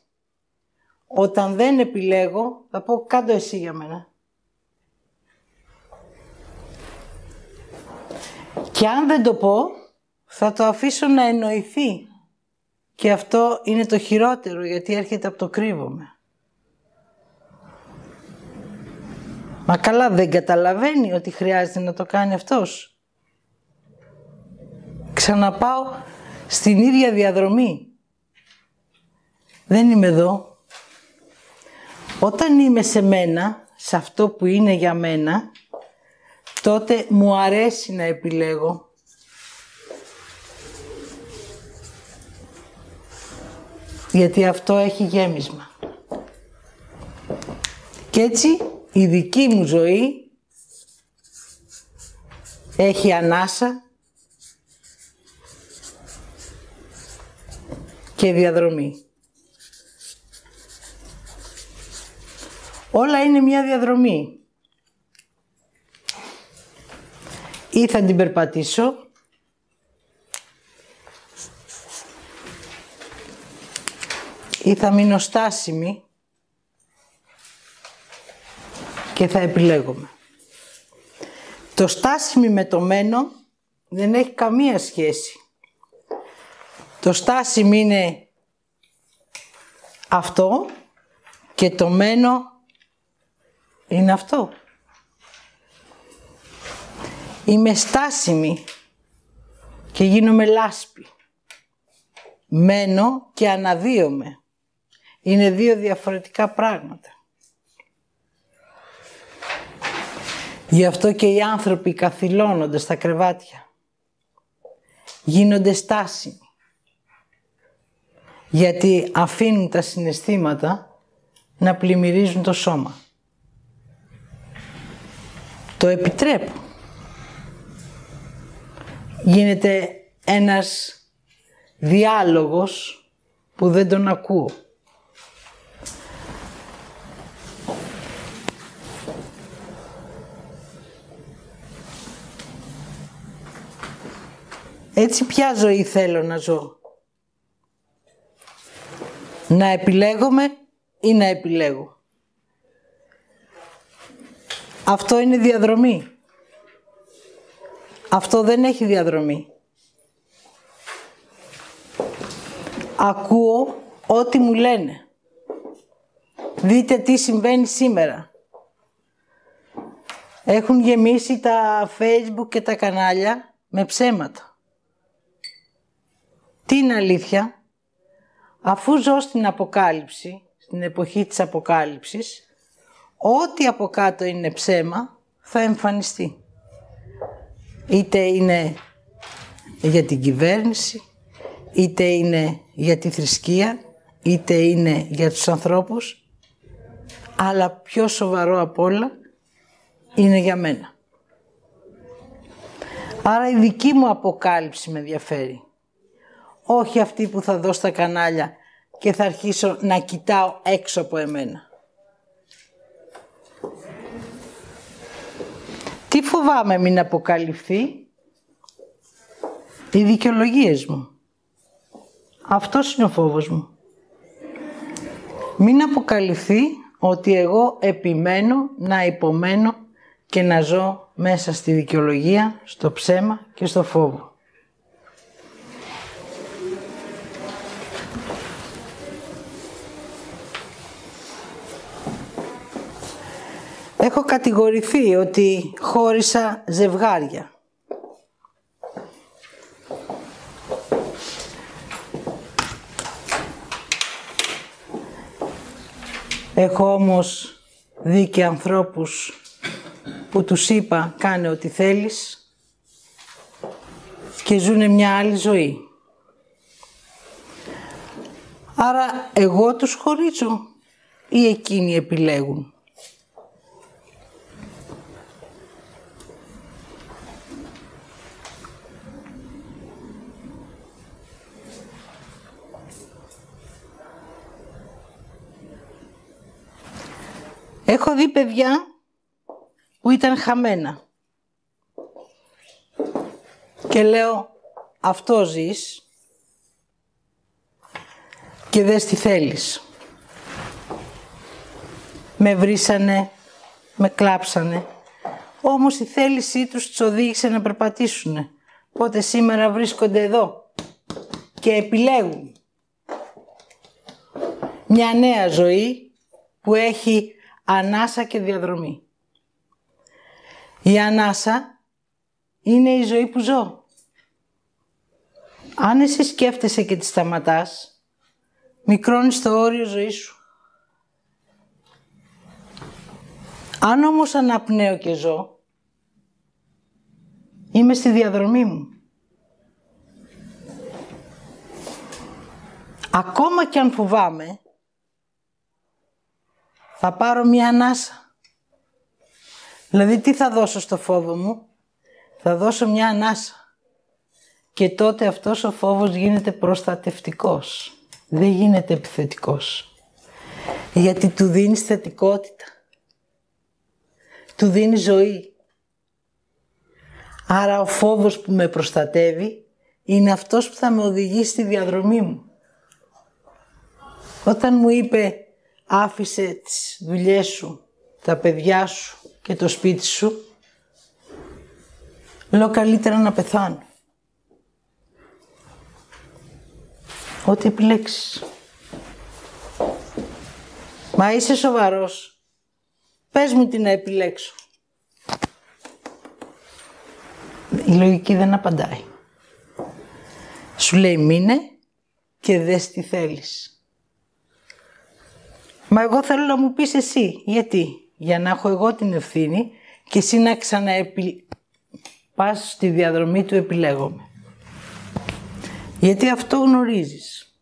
Όταν δεν επιλέγω, θα πω κάτω εσύ για μένα. Και αν δεν το πω, θα το αφήσω να εννοηθεί. Και αυτό είναι το χειρότερο, γιατί έρχεται από το κρύβομαι. Μα καλά δεν καταλαβαίνει ότι χρειάζεται να το κάνει αυτός. Ξαναπάω στην ίδια διαδρομή. Δεν είμαι εδώ. Όταν είμαι σε μένα, σε αυτό που είναι για μένα, τότε μου αρέσει να επιλέγω. Γιατί αυτό έχει γέμισμα. Και έτσι η δική μου ζωή έχει ανάσα και διαδρομή. Όλα είναι μια διαδρομή. Ή θα την περπατήσω ή θα μείνω στάσιμη και θα επιλέγουμε. Το στάσιμη με το μένο δεν έχει καμία σχέση. Το στάσιμη είναι αυτό και το μένο είναι αυτό. Είμαι στάσιμη και γίνομαι λάσπη. Μένω και αναδύομαι. Είναι δύο διαφορετικά πράγματα. Γι' αυτό και οι άνθρωποι καθυλώνονται στα κρεβάτια. Γίνονται στάσιμοι. Γιατί αφήνουν τα συναισθήματα να πλημμυρίζουν το σώμα. Το επιτρέπω. Γίνεται ένας διάλογος που δεν τον ακούω. Έτσι ποια ζωή θέλω να ζω. Να επιλέγομαι ή να επιλέγω. Αυτό είναι διαδρομή. Αυτό δεν έχει διαδρομή. Ακούω ό,τι μου λένε. Δείτε τι συμβαίνει σήμερα. Έχουν γεμίσει τα facebook και τα κανάλια με ψέματα. Τι είναι αλήθεια, αφού ζω στην Αποκάλυψη, στην εποχή της Αποκάλυψης, ό,τι από κάτω είναι ψέμα θα εμφανιστεί. Είτε είναι για την κυβέρνηση, είτε είναι για τη θρησκεία, είτε είναι για τους ανθρώπους, αλλά πιο σοβαρό απ' όλα είναι για μένα. Άρα η δική μου αποκάλυψη με ενδιαφέρει. Όχι αυτή που θα δω στα κανάλια και θα αρχίσω να κοιτάω έξω από εμένα. Τι φοβάμαι μην αποκαλυφθεί; Οι δικαιολογίες μου. Αυτός είναι ο φόβος μου. Μην αποκαλυφθεί ότι εγώ επιμένω να υπομένω και να ζω μέσα στη δικαιολογία, στο ψέμα και στο φόβο. Έχω κατηγορηθεί ότι χώρισα ζευγάρια. Έχω όμως δει και ανθρώπους που τους είπα κάνε ό,τι θέλεις και ζουν μια άλλη ζωή. Άρα εγώ τους χωρίζω ή εκείνοι επιλέγουν; Έχω δει παιδιά που ήταν χαμένα. Και λέω, αυτό ζεις και δες τι θέλεις. Με βρίσανε, με κλάψανε, όμως η θέλησή τους τους οδήγησε να περπατήσουνε. Πότε σήμερα βρίσκονται εδώ και επιλέγουν μια νέα ζωή που έχει ανάσα και διαδρομή. Η ανάσα είναι η ζωή που ζω. Αν εσύ σκέφτεσαι και τη σταματάς, μικρώνεις το όριο ζωής σου. Αν όμως αναπνέω και ζω, είμαι στη διαδρομή μου. Ακόμα και αν φοβάμαι, θα πάρω μια ανάσα. Δηλαδή τι θα δώσω στο φόβο μου; Θα δώσω μια ανάσα. Και τότε αυτός ο φόβος γίνεται προστατευτικός. Δεν γίνεται επιθετικός. Γιατί του δίνεις θετικότητα. Του δίνεις ζωή. Άρα ο φόβος που με προστατεύει είναι αυτός που θα με οδηγήσει στη διαδρομή μου. Όταν μου είπε άφησε τις δουλειές σου, τα παιδιά σου και το σπίτι σου, λέω καλύτερα να πεθάνω. Ό,τι επιλέξεις. Μα είσαι σοβαρός. Πες μου τι να επιλέξω. Η λογική δεν απαντάει. Σου λέει μείνε και δες τι θέλεις. Μα εγώ θέλω να μου πεις εσύ. Γιατί; Για να έχω εγώ την ευθύνη και εσύ να ξαναεπι... πας στη διαδρομή του επιλέγομαι. Γιατί αυτό γνωρίζεις.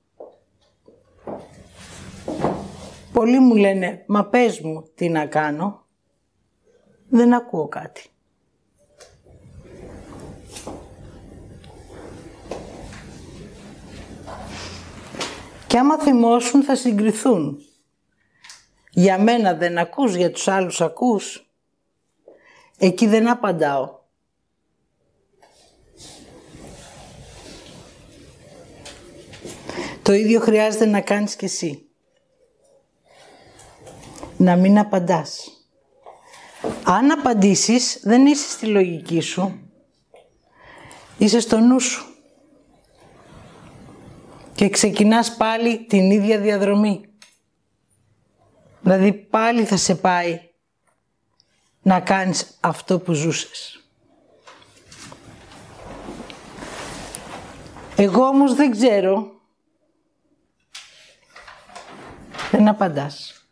Πολλοί μου λένε, μα πες μου τι να κάνω. Δεν ακούω κάτι. Και άμα θυμώσουν θα συγκριθούν. Για μένα δεν ακούς, για τους άλλους ακούς. Εκεί δεν απαντάω. Το ίδιο χρειάζεται να κάνεις κι εσύ. Να μην απαντάς. Αν απαντήσεις, δεν είσαι στη λογική σου. Είσαι στο νου σου. Και ξεκινάς πάλι την ίδια διαδρομή. Δηλαδή πάλι θα σε πάει να κάνεις αυτό που ζούσες. Εγώ όμως δεν ξέρω. Δεν απαντάς.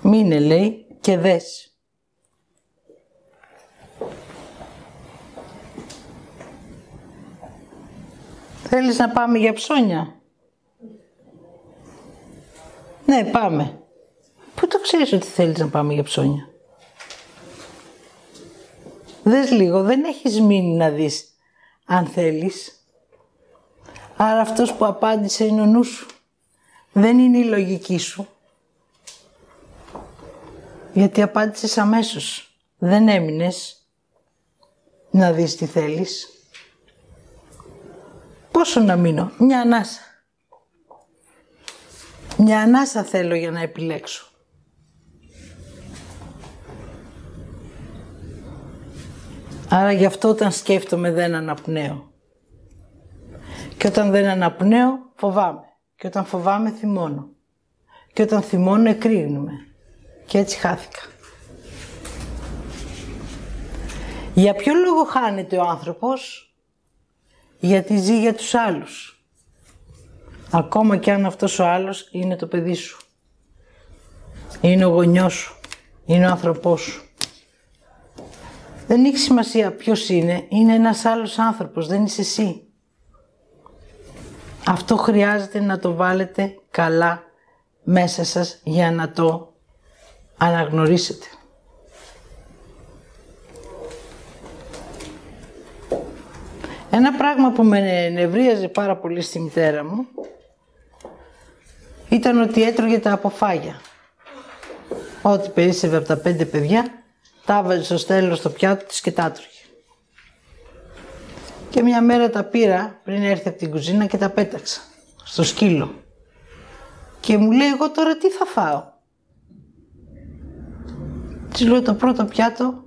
Μείνε λέει και δες. Θέλεις να πάμε για ψώνια; Ναι, πάμε. Πού το ξέρεις ότι θέλεις να πάμε για ψώνια; Δες λίγο, δεν έχεις μείνει να δεις αν θέλεις. Άρα αυτός που απάντησε είναι ο νους σου. Δεν είναι η λογική σου. Γιατί απάντησες αμέσως. Δεν έμεινες να δεις τι θέλεις. Πόσο να μείνω; Μια ανάσα. Μια ανάσα θέλω για να επιλέξω. Άρα γι' αυτό όταν σκέφτομαι δεν αναπνέω. Και όταν δεν αναπνέω φοβάμαι. Και όταν φοβάμαι θυμώνω. Και όταν θυμώνω εκρίνουμε. Και έτσι χάθηκα. Για ποιο λόγο χάνεται ο άνθρωπος; Γιατί ζει για τους άλλους. Ακόμα και αν αυτός ο άλλος είναι το παιδί σου. Είναι ο γονιός σου. Είναι ο άνθρωπός σου. Δεν έχει σημασία ποιος είναι. Είναι ένας άλλος άνθρωπος. Δεν είσαι εσύ. Αυτό χρειάζεται να το βάλετε καλά μέσα σας για να το αναγνωρίσετε. Ένα πράγμα που με νευρίαζε πάρα πολύ στη μητέρα μου ήταν ότι έτρωγε τα αποφάγια. Ό,τι περίσσευε από τα πέντε παιδιά, τα έβαζε στο στέλος στο πιάτο της και τα έτρωγε. Και μια μέρα τα πήρα πριν έρθει από την κουζίνα και τα πέταξα στο σκύλο. Και μου λέει εγώ τώρα τι θα φάω; Της λέω το πρώτο πιάτο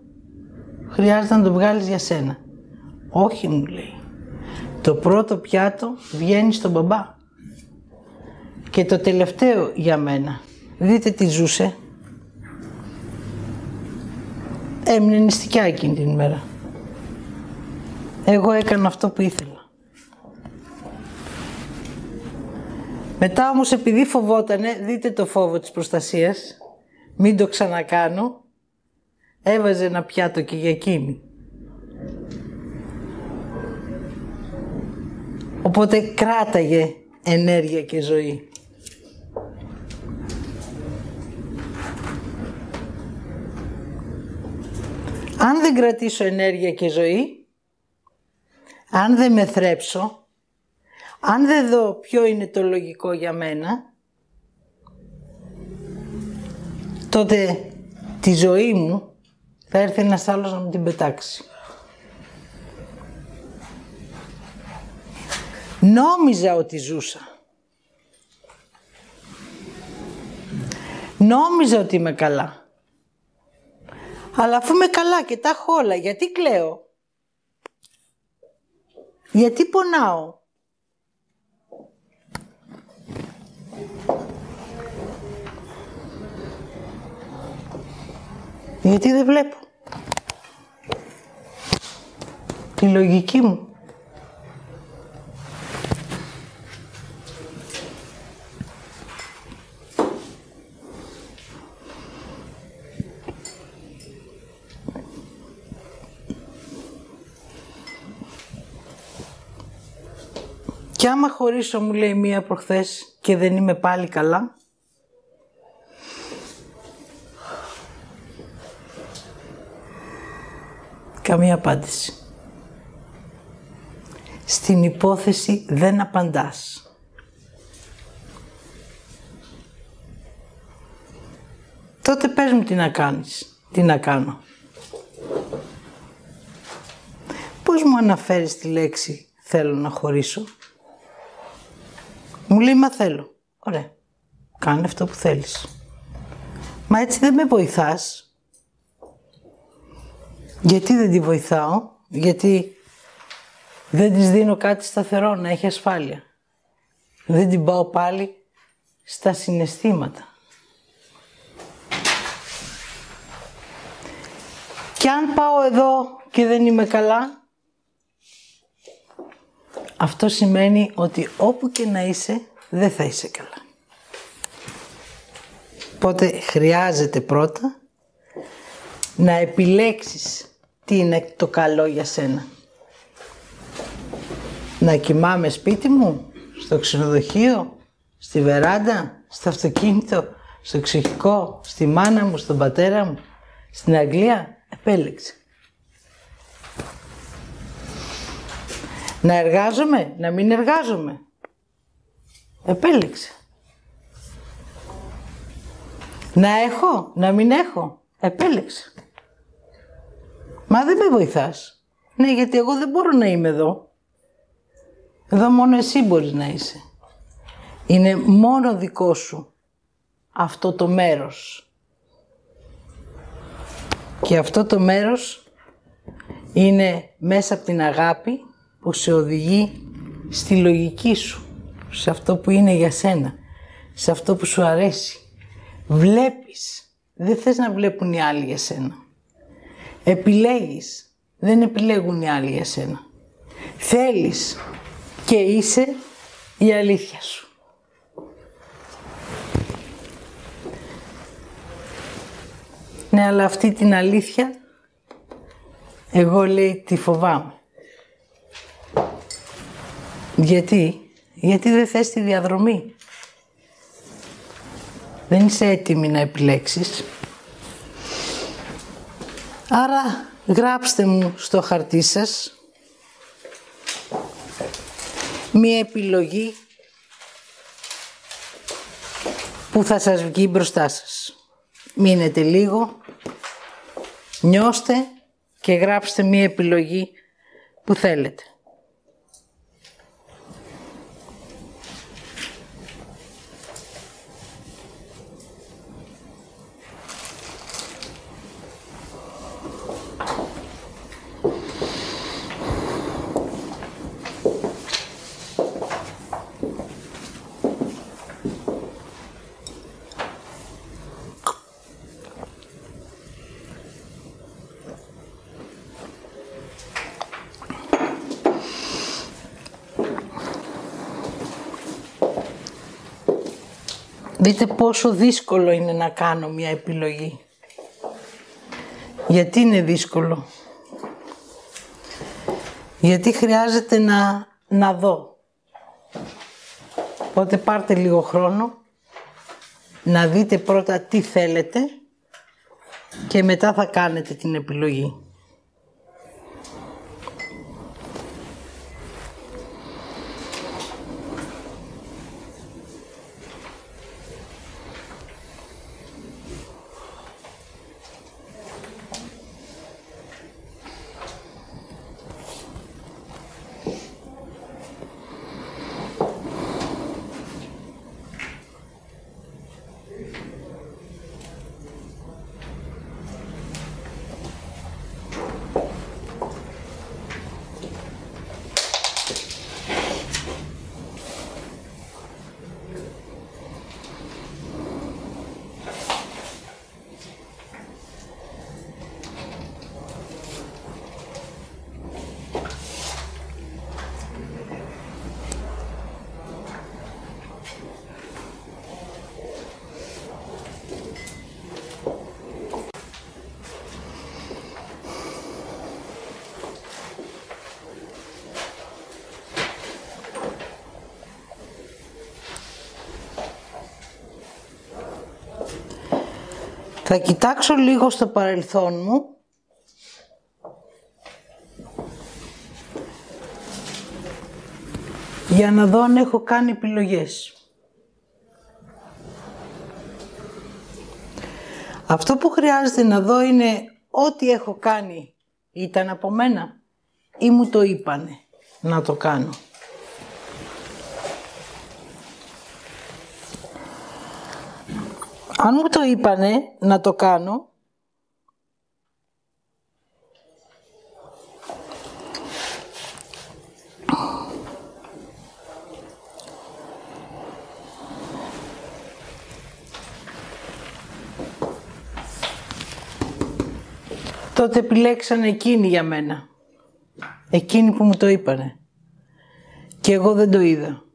χρειάζεται να το βγάλεις για σένα. Όχι μου λέει. Το πρώτο πιάτο βγαίνει στον μπαμπά. Και το τελευταίο για μένα. Δείτε τι ζούσε. Έμεινε νηστικιά εκείνη την ημέρα. Εγώ έκανα αυτό που ήθελα. Μετά όμως επειδή φοβότανε, δείτε το φόβο της προστασίας, μην το ξανακάνω, έβαζε ένα πιάτο και για εκείνη. Οπότε κράταγε ενέργεια και ζωή. Αν δεν κρατήσω ενέργεια και ζωή, αν δεν με θρέψω, αν δεν δω ποιο είναι το λογικό για μένα, τότε τη ζωή μου θα έρθει ένας άλλος να μου την πετάξει. Νόμιζα ότι ζούσα. Νόμιζα ότι είμαι καλά. Αλλά αφού είμαι καλά και τα έχω όλα, γιατί κλαίω; Γιατί πονάω; Γιατί δεν βλέπω; Τη λογική μου. Και άμα χωρίσω μου λέει μία προχθές και δεν είμαι πάλι καλά. Καμία απάντηση. Στην υπόθεση δεν απαντάς. Τότε πες μου τι να κάνεις, τι να κάνω. Πώς μου αναφέρεις τη λέξη θέλω να χωρίσω. Μου λέει, μα θέλω. Ωραία. Κάνε αυτό που θέλεις. Μα έτσι δεν με βοηθάς. Γιατί δεν τη βοηθάω; Γιατί δεν της δίνω κάτι σταθερό να έχει ασφάλεια. Δεν την πάω πάλι στα συναισθήματα. Και αν πάω εδώ και δεν είμαι καλά, αυτό σημαίνει ότι όπου και να είσαι, δεν θα είσαι καλά. Οπότε χρειάζεται πρώτα να επιλέξεις τι είναι το καλό για σένα. Να κοιμάμαι σπίτι μου, στο ξενοδοχείο, στη βεράντα, στο αυτοκίνητο, στο ξεχικό, στη μάνα μου, στον πατέρα μου, στην Αγγλία, επέλεξε. Να εργάζομαι, να μην εργάζομαι. Επέλεξε. Να έχω, να μην έχω. Επέλεξε. Μα δεν με βοηθάς. Ναι, γιατί εγώ δεν μπορώ να είμαι εδώ. Εδώ μόνο εσύ μπορείς να είσαι. Είναι μόνο δικό σου αυτό το μέρος. Και αυτό το μέρος είναι μέσα από την αγάπη που σε οδηγεί στη λογική σου, σε αυτό που είναι για σένα, σε αυτό που σου αρέσει. Βλέπεις, δεν θες να βλέπουν οι άλλοι για σένα. Επιλέγεις, δεν επιλέγουν οι άλλοι για σένα. Θέλεις και είσαι η αλήθεια σου. Ναι, αλλά αυτή την αλήθεια, εγώ λέει τη φοβάμαι. Γιατί, γιατί δεν θες τη διαδρομή; Δεν είσαι έτοιμη να επιλέξεις. Άρα γράψτε μου στο χαρτί σας μία επιλογή που θα σας βγει μπροστά σας. Μείνετε λίγο, νιώστε και γράψτε μία επιλογή που θέλετε. Δείτε πόσο δύσκολο είναι να κάνω μια επιλογή. Γιατί είναι δύσκολο; Γιατί χρειάζεται να, να δω. Οπότε πάρτε λίγο χρόνο να δείτε πρώτα τι θέλετε και μετά θα κάνετε την επιλογή. Θα κοιτάξω λίγο στο παρελθόν μου για να δω αν έχω κάνει επιλογές. Αυτό που χρειάζεται να δω είναι ό,τι έχω κάνει ήταν από μένα ή μου το είπανε να το κάνω. Αν μου το είπανε να το κάνω, τότε επιλέξαν εκείνοι για μένα. Εκείνοι που μου το είπανε. Και εγώ δεν το είδα.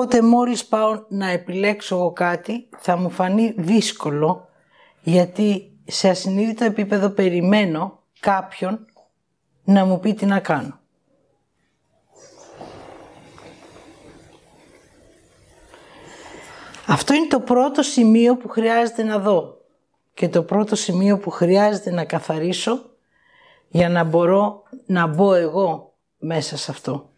Οπότε μόλις πάω να επιλέξω εγώ κάτι θα μου φανεί δύσκολο γιατί σε ασυνείδητο επίπεδο περιμένω κάποιον να μου πει τι να κάνω. Αυτό είναι το πρώτο σημείο που χρειάζεται να δω και το πρώτο σημείο που χρειάζεται να καθαρίσω για να μπορώ να μπω εγώ μέσα σε αυτό.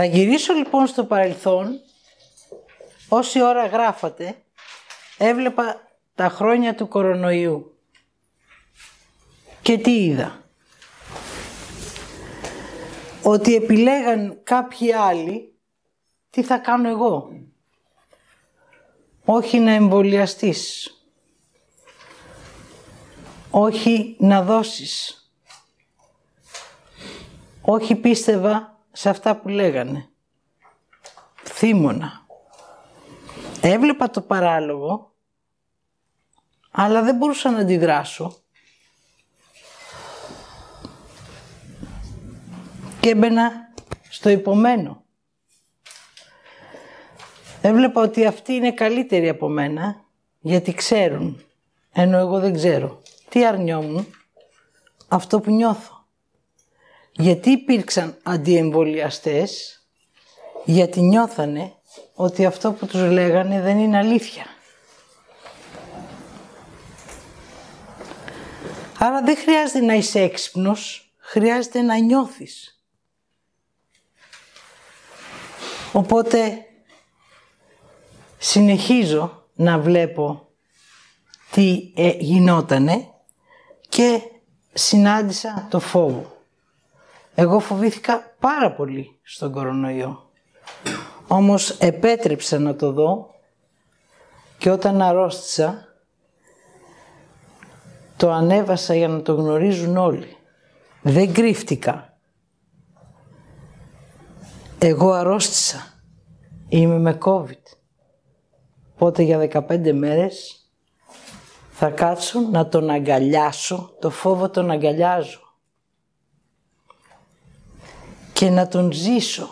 Θα γυρίσω λοιπόν στο παρελθόν. Όση ώρα γράφατε, έβλεπα τα χρόνια του κορονοϊού. Και τι είδα; Ότι επιλέγαν κάποιοι άλλοι τι θα κάνω εγώ; Όχι να εμβολιαστείς. Όχι να δώσεις. Όχι πίστευα σε αυτά που λέγανε. Θύμωνα. Έβλεπα το παράλογο, αλλά δεν μπορούσα να αντιδράσω. Και έμπαινα στο υπομένο. Έβλεπα ότι αυτοί είναι καλύτεροι από μένα, γιατί ξέρουν, ενώ εγώ δεν ξέρω. Τι αρνιόμουν, αυτό που νιώθω. Γιατί υπήρξαν αντιεμβολιαστές, γιατί νιώθανε ότι αυτό που τους λέγανε δεν είναι αλήθεια. Άρα δεν χρειάζεται να είσαι έξυπνος, χρειάζεται να νιώθεις. Οπότε συνεχίζω να βλέπω τι ε, γινότανε και συνάντησα το φόβο. Εγώ φοβήθηκα πάρα πολύ στον κορονοϊό. Όμως επέτρεψα να το δω και όταν αρρώστησα το ανέβασα για να το γνωρίζουν όλοι. Δεν κρύφτηκα. Εγώ αρρώστησα. Είμαι με COVID. Οπότε για 15 μέρες θα κάτσω να τον αγκαλιάσω, το φόβο τον αγκαλιάζω. Και να τον ζήσω.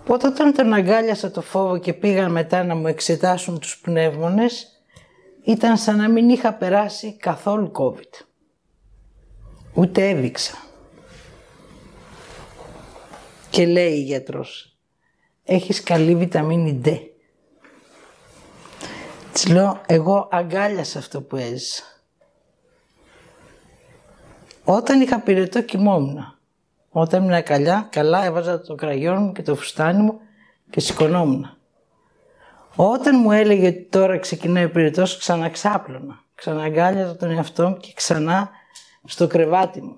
Οπότε όταν τον αγκάλιασα το φόβο και πήγαν μετά να μου εξετάσουν τους πνεύμονες, ήταν σαν να μην είχα περάσει καθόλου COVID. Ούτε έδειξα. Και λέει η γιατρός, έχεις καλή βιταμίνη D. Της λέω, εγώ αγκάλιασα αυτό που έζησα. Όταν είχα πυρετό κοιμόμουν. Όταν ήμουν καλιά, καλά έβαζα το κραγιόν μου και το φουστάνι μου και σηκωνόμουν. Όταν μου έλεγε ότι τώρα ξεκινάει ο πυρετός, ξαναξάπλωνα. Ξαναγκάλιαζα τον εαυτό μου και ξανά στο κρεβάτι μου.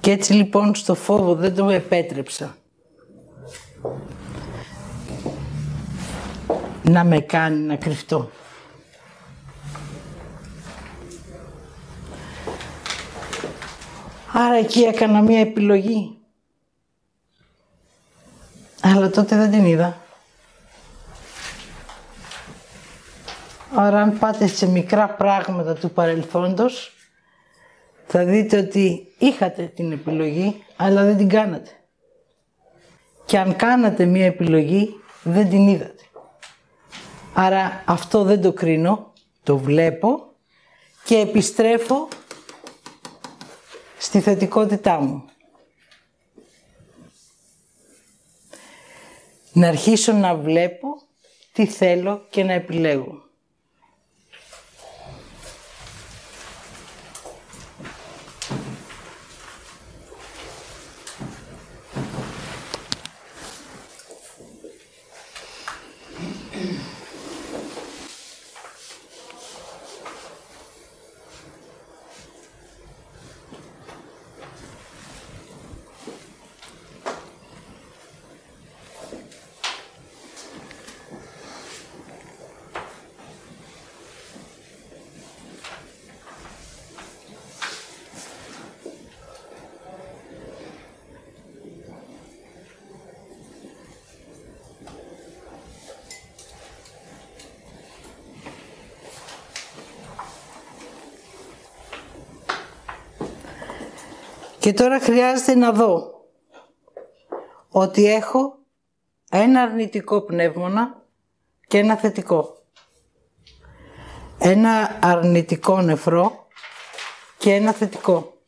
Και έτσι λοιπόν στο φόβο δεν το επέτρεψα να με κάνει να κρυφτώ. Άρα εκεί έκανα μία επιλογή. Αλλά τότε δεν την είδα. Άρα αν πάτε σε μικρά πράγματα του παρελθόντος, θα δείτε ότι είχατε την επιλογή, αλλά δεν την κάνατε. Και αν κάνατε μία επιλογή, δεν την είδατε. Άρα αυτό δεν το κρίνω, το βλέπω και επιστρέφω στη θετικότητά μου. Να αρχίσω να βλέπω τι θέλω και να επιλέγω. Και τώρα χρειάζεται να δω ότι έχω ένα αρνητικό πνεύμονα και ένα θετικό. Ένα αρνητικό νεφρό και ένα θετικό.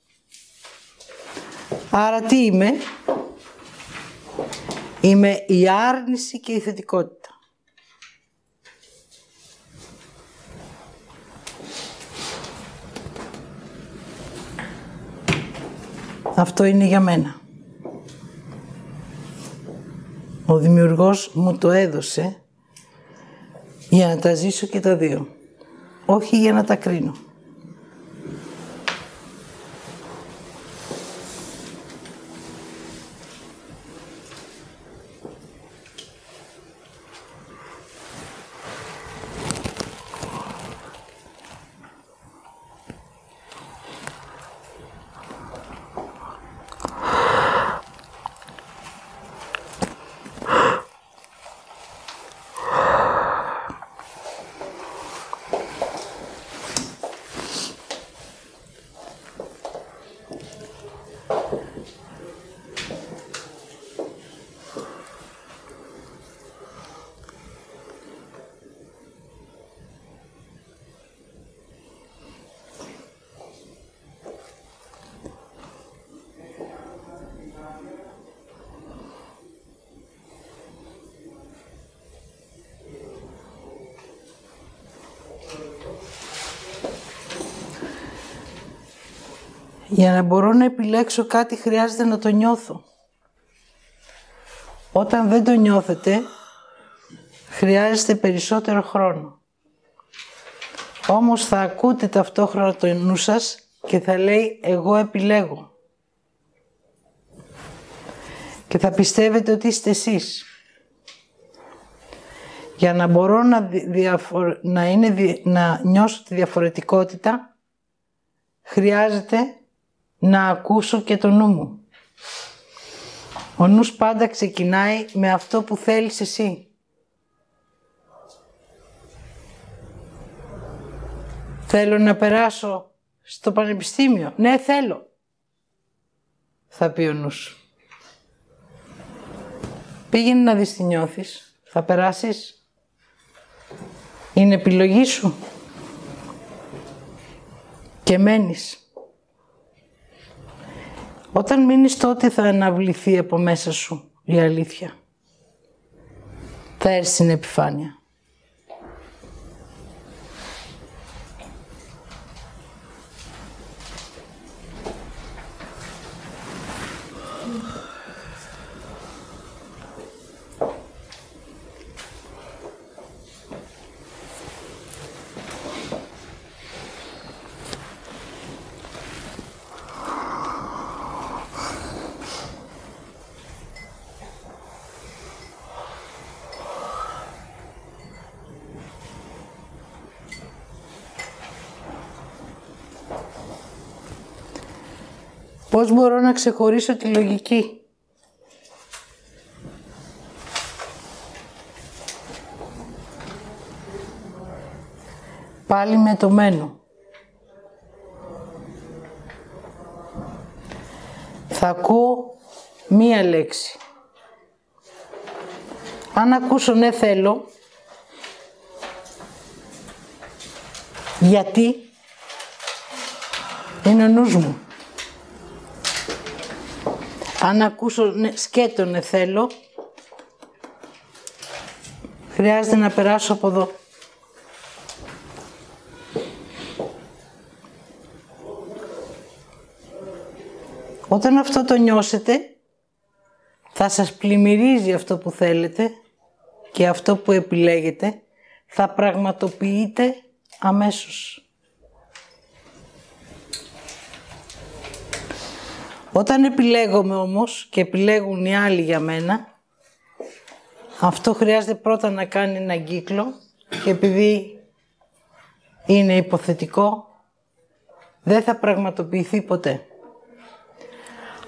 Άρα τι είμαι; Είμαι η άρνηση και η θετικότητα. Αυτό είναι για μένα. Ο δημιουργός μου το έδωσε για να τα ζήσω και τα δύο. Όχι για να τα κρίνω. Για να μπορώ να επιλέξω κάτι χρειάζεται να το νιώθω. Όταν δεν το νιώθετε, χρειάζεται περισσότερο χρόνο. Όμως θα ακούτε ταυτόχρονα το νου σας και θα λέει εγώ επιλέγω. Και θα πιστεύετε ότι είστε εσείς. Για να μπορώ να, να, είναι... να νιώσω τη διαφορετικότητα, χρειάζεται να ακούσω και το νου μου. Ο νους πάντα ξεκινάει με αυτό που θέλεις εσύ. Θέλω να περάσω στο πανεπιστήμιο. Ναι, θέλω. Θα πει ο νους. Πήγαινε να δεις τι νιώθεις. Θα περάσεις. Είναι επιλογή σου. Και μένεις. Όταν μείνεις τότε θα αναβληθεί από μέσα σου η αλήθεια. Θα έρθει στην επιφάνεια. Πώς μπορώ να ξεχωρίσω τη λογική; Πάλι με το μένω. Θα ακούω μία λέξη. Αν ακούσω ναι θέλω, γιατί; Είναι ο νους μου. Αν ακούσω ναι, σκέτο θέλω, χρειάζεται να περάσω από εδώ. Όταν αυτό το νιώσετε, θα σας πλημμυρίζει αυτό που θέλετε και αυτό που επιλέγετε θα πραγματοποιείτε αμέσως. Όταν επιλέγομαι όμως και επιλέγουν οι άλλοι για μένα, αυτό χρειάζεται πρώτα να κάνει έναν κύκλο και επειδή είναι υποθετικό, δεν θα πραγματοποιηθεί ποτέ.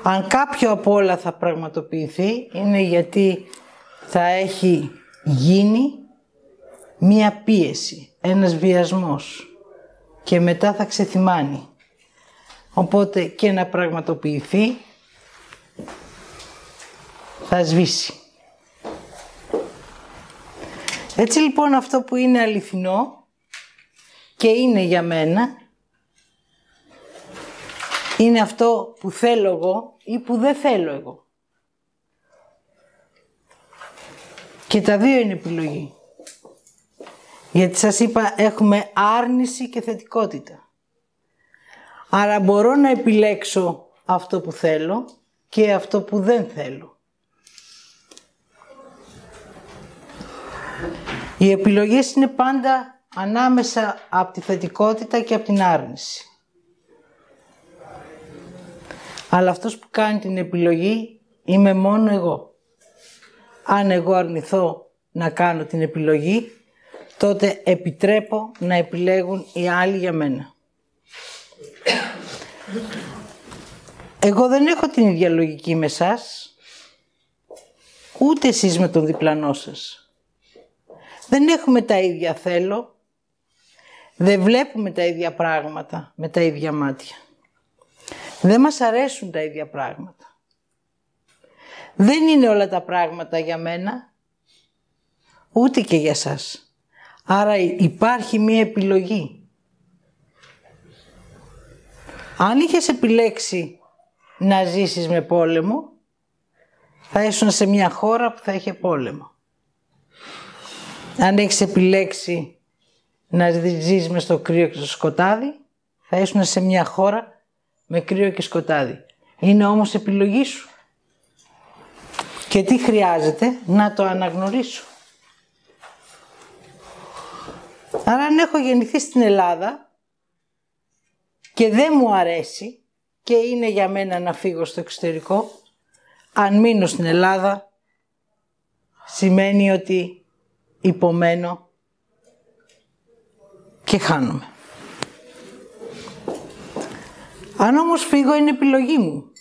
Αν κάποιο από όλα θα πραγματοποιηθεί, είναι γιατί θα έχει γίνει μία πίεση, ένας βιασμός και μετά θα ξεθυμάνει. Οπότε και να πραγματοποιηθεί θα σβήσει. Έτσι λοιπόν αυτό που είναι αληθινό και είναι για μένα είναι αυτό που θέλω εγώ ή που δεν θέλω εγώ. Και τα δύο είναι επιλογή. Γιατί σας είπα έχουμε άρνηση και θετικότητα. Άρα μπορώ να επιλέξω αυτό που θέλω και αυτό που δεν θέλω. Οι επιλογές είναι πάντα ανάμεσα από τη θετικότητα και από την άρνηση. Αλλά αυτός που κάνει την επιλογή είμαι μόνο εγώ. Αν εγώ αρνηθώ να κάνω την επιλογή, τότε επιτρέπω να επιλέγουν οι άλλοι για μένα. Εγώ δεν έχω την ίδια λογική με σας, ούτε εσείς με τον διπλανό σας. Δεν έχουμε τα ίδια θέλω, δεν βλέπουμε τα ίδια πράγματα με τα ίδια μάτια. Δεν μας αρέσουν τα ίδια πράγματα. Δεν είναι όλα τα πράγματα για μένα, ούτε και για σας. Άρα υπάρχει μία επιλογή. Αν είχες επιλέξει να ζήσεις με πόλεμο, θα ήσουν σε μια χώρα που θα είχε πόλεμο. Αν έχεις επιλέξει να ζεις μες στο κρύο και στο σκοτάδι, θα ήσουν σε μια χώρα με κρύο και σκοτάδι. Είναι όμως επιλογή σου. Και τι χρειάζεται; Να το αναγνωρίσω. Άρα αν έχω γεννηθεί στην Ελλάδα και δεν μου αρέσει και είναι για μένα να φύγω στο εξωτερικό, αν μείνω στην Ελλάδα σημαίνει ότι υπομένω και χάνομαι. Αν όμως φύγω είναι επιλογή μου.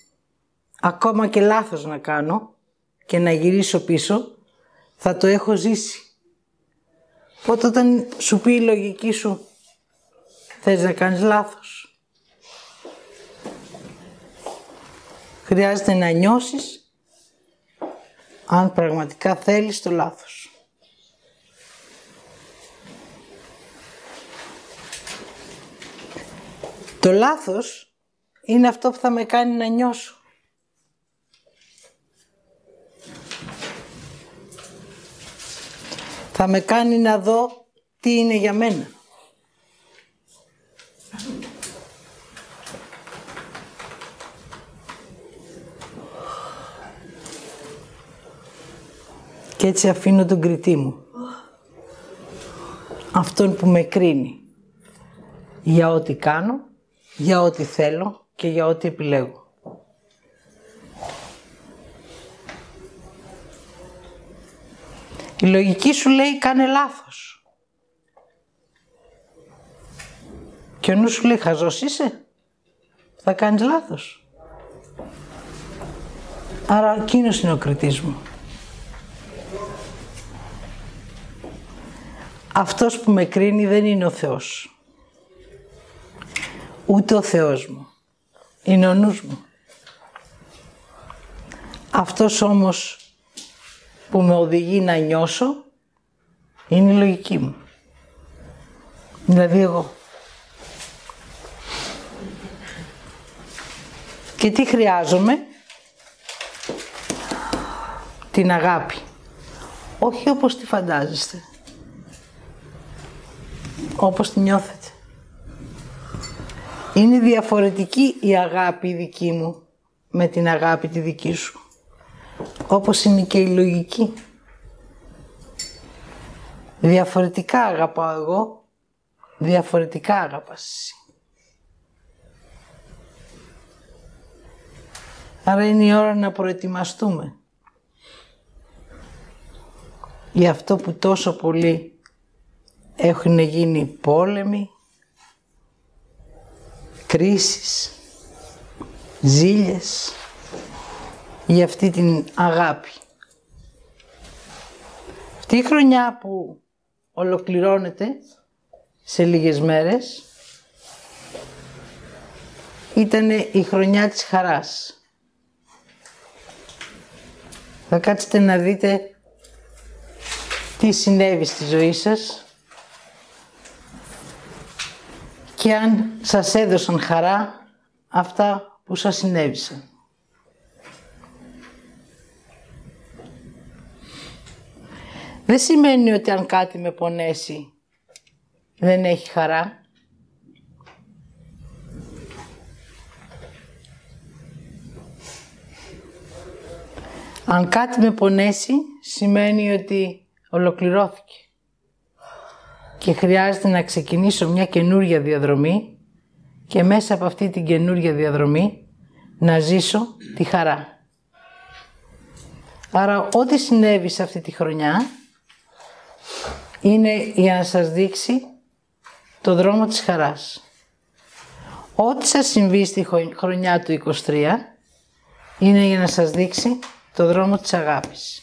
Ακόμα και λάθος να κάνω και να γυρίσω πίσω, θα το έχω ζήσει. Οπότε όταν σου πει η λογική σου, θες να κάνεις λάθος. Χρειάζεται να νιώσεις αν πραγματικά θέλεις το λάθος. Το λάθος είναι αυτό που θα με κάνει να νιώσω. Θα με κάνει να δω τι είναι για μένα. Και έτσι αφήνω τον κριτή μου. Αυτόν που με κρίνει. Για ό,τι κάνω, για ό,τι θέλω και για ό,τι επιλέγω. Η λογική σου λέει κάνε λάθος. Και ο νους σου λέει χαζός είσαι. Θα κάνεις λάθος. Άρα εκείνος είναι ο κριτής μου. Αυτός που με κρίνει δεν είναι ο Θεός. Ούτε ο Θεός μου. Είναι ο νους μου. Αυτός όμως που με οδηγεί να νιώσω είναι η λογική μου. Δηλαδή εγώ. Και τι χρειάζομαι; Την αγάπη. Όχι όπως τη φαντάζεστε. Όπως τη νιώθετε. Είναι διαφορετική η αγάπη δική μου με την αγάπη τη δική σου. Όπως είναι και η λογική. Διαφορετικά αγαπάω εγώ, διαφορετικά αγαπάς εσύ. Άρα είναι η ώρα να προετοιμαστούμε για αυτό που τόσο πολύ έχουν γίνει πόλεμοι, κρίσεις, ζήλες, για αυτή την αγάπη. Αυτή η χρονιά που ολοκληρώνεται σε λίγες μέρες ήταν η χρονιά της χαράς. Θα κάτσετε να δείτε τι συνέβη στη ζωή σας και αν σας έδωσαν χαρά αυτά που σας συνέβησαν. Δεν σημαίνει ότι αν κάτι με πονέσει δεν έχει χαρά. Αν κάτι με πονέσει, σημαίνει ότι ολοκληρώθηκε. Και χρειάζεται να ξεκινήσω μια καινούρια διαδρομή και μέσα από αυτή την καινούρια διαδρομή να ζήσω τη χαρά. Άρα ό,τι συνέβη σε αυτή τη χρονιά είναι για να σας δείξει το δρόμο της χαράς. Ό,τι σας συμβεί στη χρονιά του 23 είναι για να σας δείξει το δρόμο της αγάπης.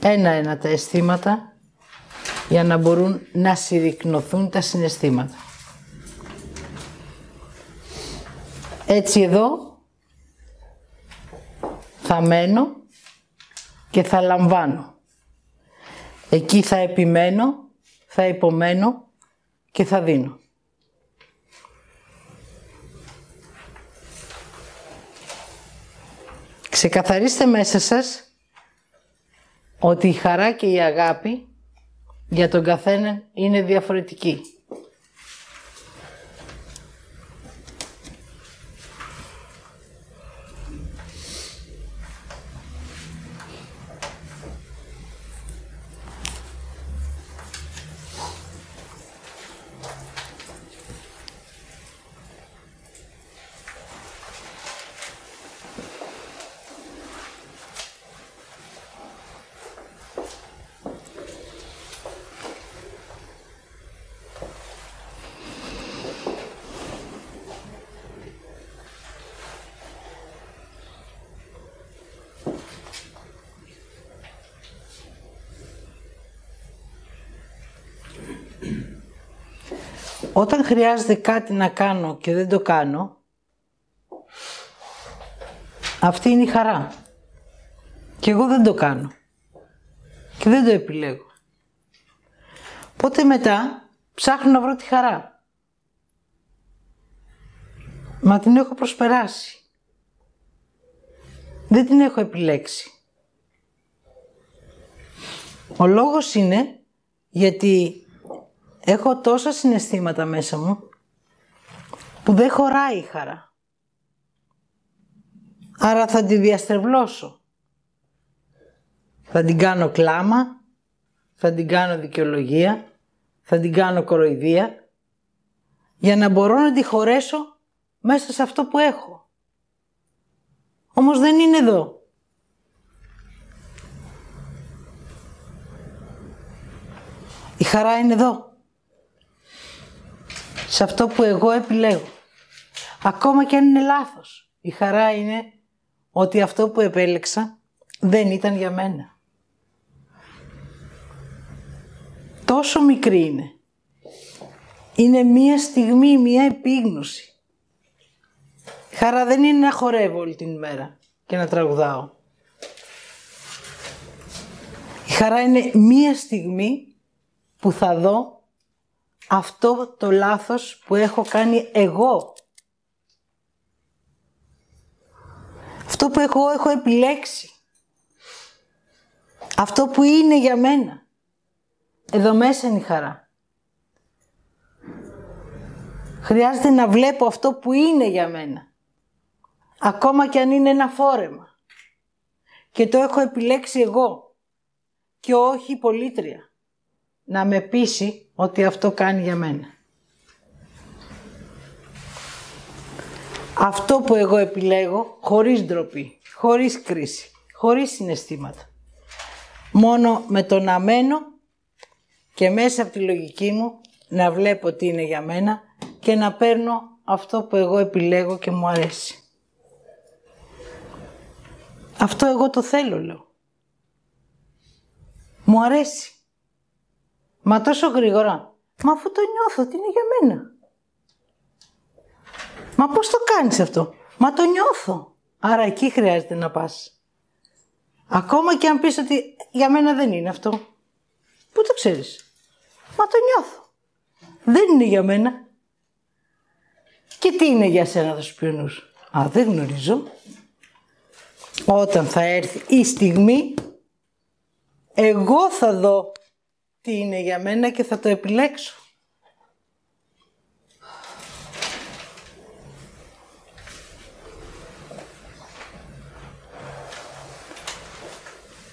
Ένα-ένα τα αισθήματα για να μπορούν να συρρυκνωθούν τα συναισθήματα. Έτσι εδώ θα μένω και θα λαμβάνω. Εκεί θα επιμένω, θα υπομένω και θα δίνω. Ξεκαθαρίστε μέσα σας ότι η χαρά και η αγάπη για τον καθένα είναι διαφορετική. Όταν χρειάζεται κάτι να κάνω και δεν το κάνω, αυτή είναι η χαρά. Και εγώ δεν το κάνω. Και δεν το επιλέγω. Πότε μετά ψάχνω να βρω τη χαρά. Μα την έχω προσπεράσει. Δεν την έχω επιλέξει. Ο λόγος είναι γιατί έχω τόσα συναισθήματα μέσα μου που δεν χωράει η χαρά. Άρα θα τη διαστρεβλώσω. Θα την κάνω κλάμα, θα την κάνω δικαιολογία, θα την κάνω κοροϊδία, για να μπορώ να τη χωρέσω μέσα σε αυτό που έχω. Όμως δεν είναι εδώ. Η χαρά είναι εδώ σε αυτό που εγώ επιλέγω. Ακόμα και αν είναι λάθος. Η χαρά είναι ότι αυτό που επέλεξα δεν ήταν για μένα. Τόσο μικρή είναι. Είναι μία στιγμή, μία επίγνωση. Η χαρά δεν είναι να χορεύω όλη την ημέρα και να τραγουδάω. Η χαρά είναι μία στιγμή που θα δω αυτό το λάθος που έχω κάνει εγώ. Αυτό που εγώ έχω επιλέξει. Αυτό που είναι για μένα. Εδώ μέσα είναι η χαρά. Χρειάζεται να βλέπω αυτό που είναι για μένα. Ακόμα και αν είναι ένα φόρεμα. Και το έχω επιλέξει εγώ. Και όχι η πολίτρια. Να με πείσει ότι αυτό κάνει για μένα. Αυτό που εγώ επιλέγω χωρίς ντροπή, χωρίς κρίση, χωρίς συναισθήματα. Μόνο με το να μένω και μέσα από τη λογική μου να βλέπω τι είναι για μένα και να παίρνω αυτό που εγώ επιλέγω και μου αρέσει. Αυτό εγώ το θέλω, λέω. Μου αρέσει. Μα τόσο γρήγορα. Μα αφού το νιώθω ότι είναι για μένα. Μα πώς το κάνεις αυτό; Μα το νιώθω. Άρα εκεί χρειάζεται να πας. Ακόμα και αν πεις ότι για μένα δεν είναι αυτό. Πού το ξέρεις; Μα το νιώθω. Δεν είναι για μένα. Και τι είναι για σένα θα σου πει Α, δεν γνωρίζω. Όταν θα έρθει η στιγμή, Εγώ θα δω τι είναι για μένα και θα το επιλέξω.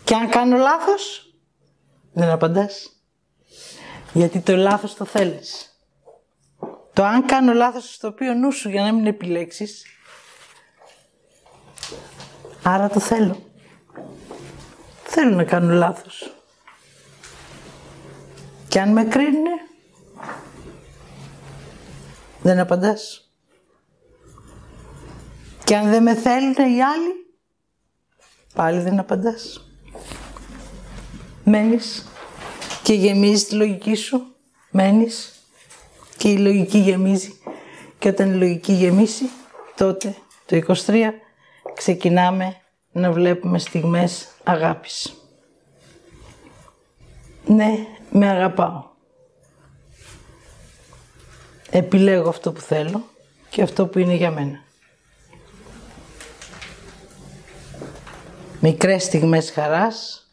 Και αν κάνω λάθος, δεν απαντάς. Γιατί το λάθος το θέλεις. Το αν κάνω λάθος στο οποίο νου σου για να μην επιλέξεις, άρα το θέλω. Θέλω να κάνω λάθος. Και αν με κρίνουνε, δεν απαντάς. Και αν δεν με θέλουν οι άλλοι, πάλι δεν απαντάς. Μένεις και γεμίζεις τη λογική σου. Μένεις και η λογική γεμίζει. Και όταν η λογική γεμίσει, τότε το 23 ξεκινάμε να βλέπουμε στιγμές αγάπης. Ναι, με αγαπάω. Επιλέγω αυτό που θέλω και αυτό που είναι για μένα. Μικρές στιγμές χαράς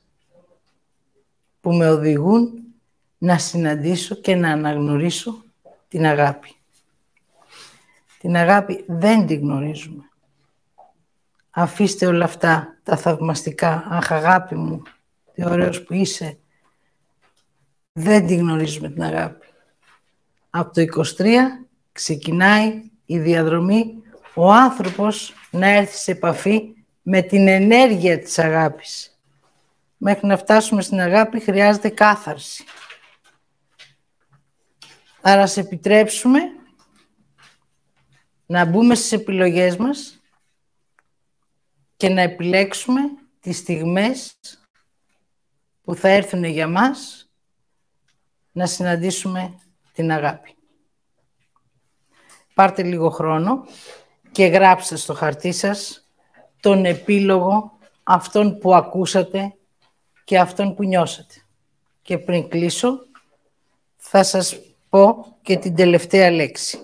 που με οδηγούν να συναντήσω και να αναγνωρίσω την αγάπη. Την αγάπη δεν την γνωρίζουμε. Αφήστε όλα αυτά τα θαυμαστικά. Αχ, αγάπη μου, τι ωραίος που είσαι. Δεν την γνωρίζουμε την αγάπη. Από το 23 ξεκινάει η διαδρομή ο άνθρωπος να έρθει σε επαφή με την ενέργεια της αγάπης. Μέχρι να φτάσουμε στην αγάπη χρειάζεται κάθαρση. Άρα σε επιτρέψουμε να μπούμε στις επιλογές μας και να επιλέξουμε τις στιγμές που θα έρθουν για μας να συναντήσουμε την αγάπη. Πάρτε λίγο χρόνο και γράψτε στο χαρτί σας τον επίλογο αυτών που ακούσατε και αυτόν που νιώσατε. Και πριν κλείσω, θα σας πω και την τελευταία λέξη.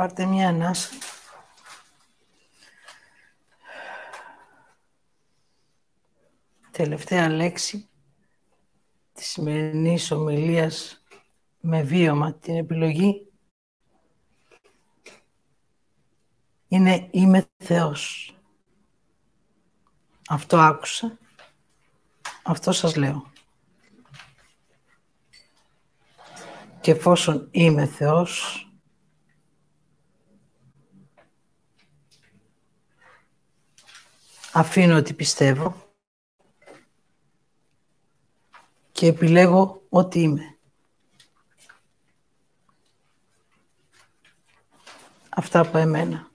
Πάρτε μια ανάσα. Τελευταία λέξη της σημερινής ομιλίας με βίωμα την επιλογή είναι «Είμαι Θεός». Αυτό άκουσα, αυτό σας λέω. Και εφόσον είμαι Θεός, αφήνω ότι πιστεύω και επιλέγω ό,τι είμαι. Αυτά από εμένα.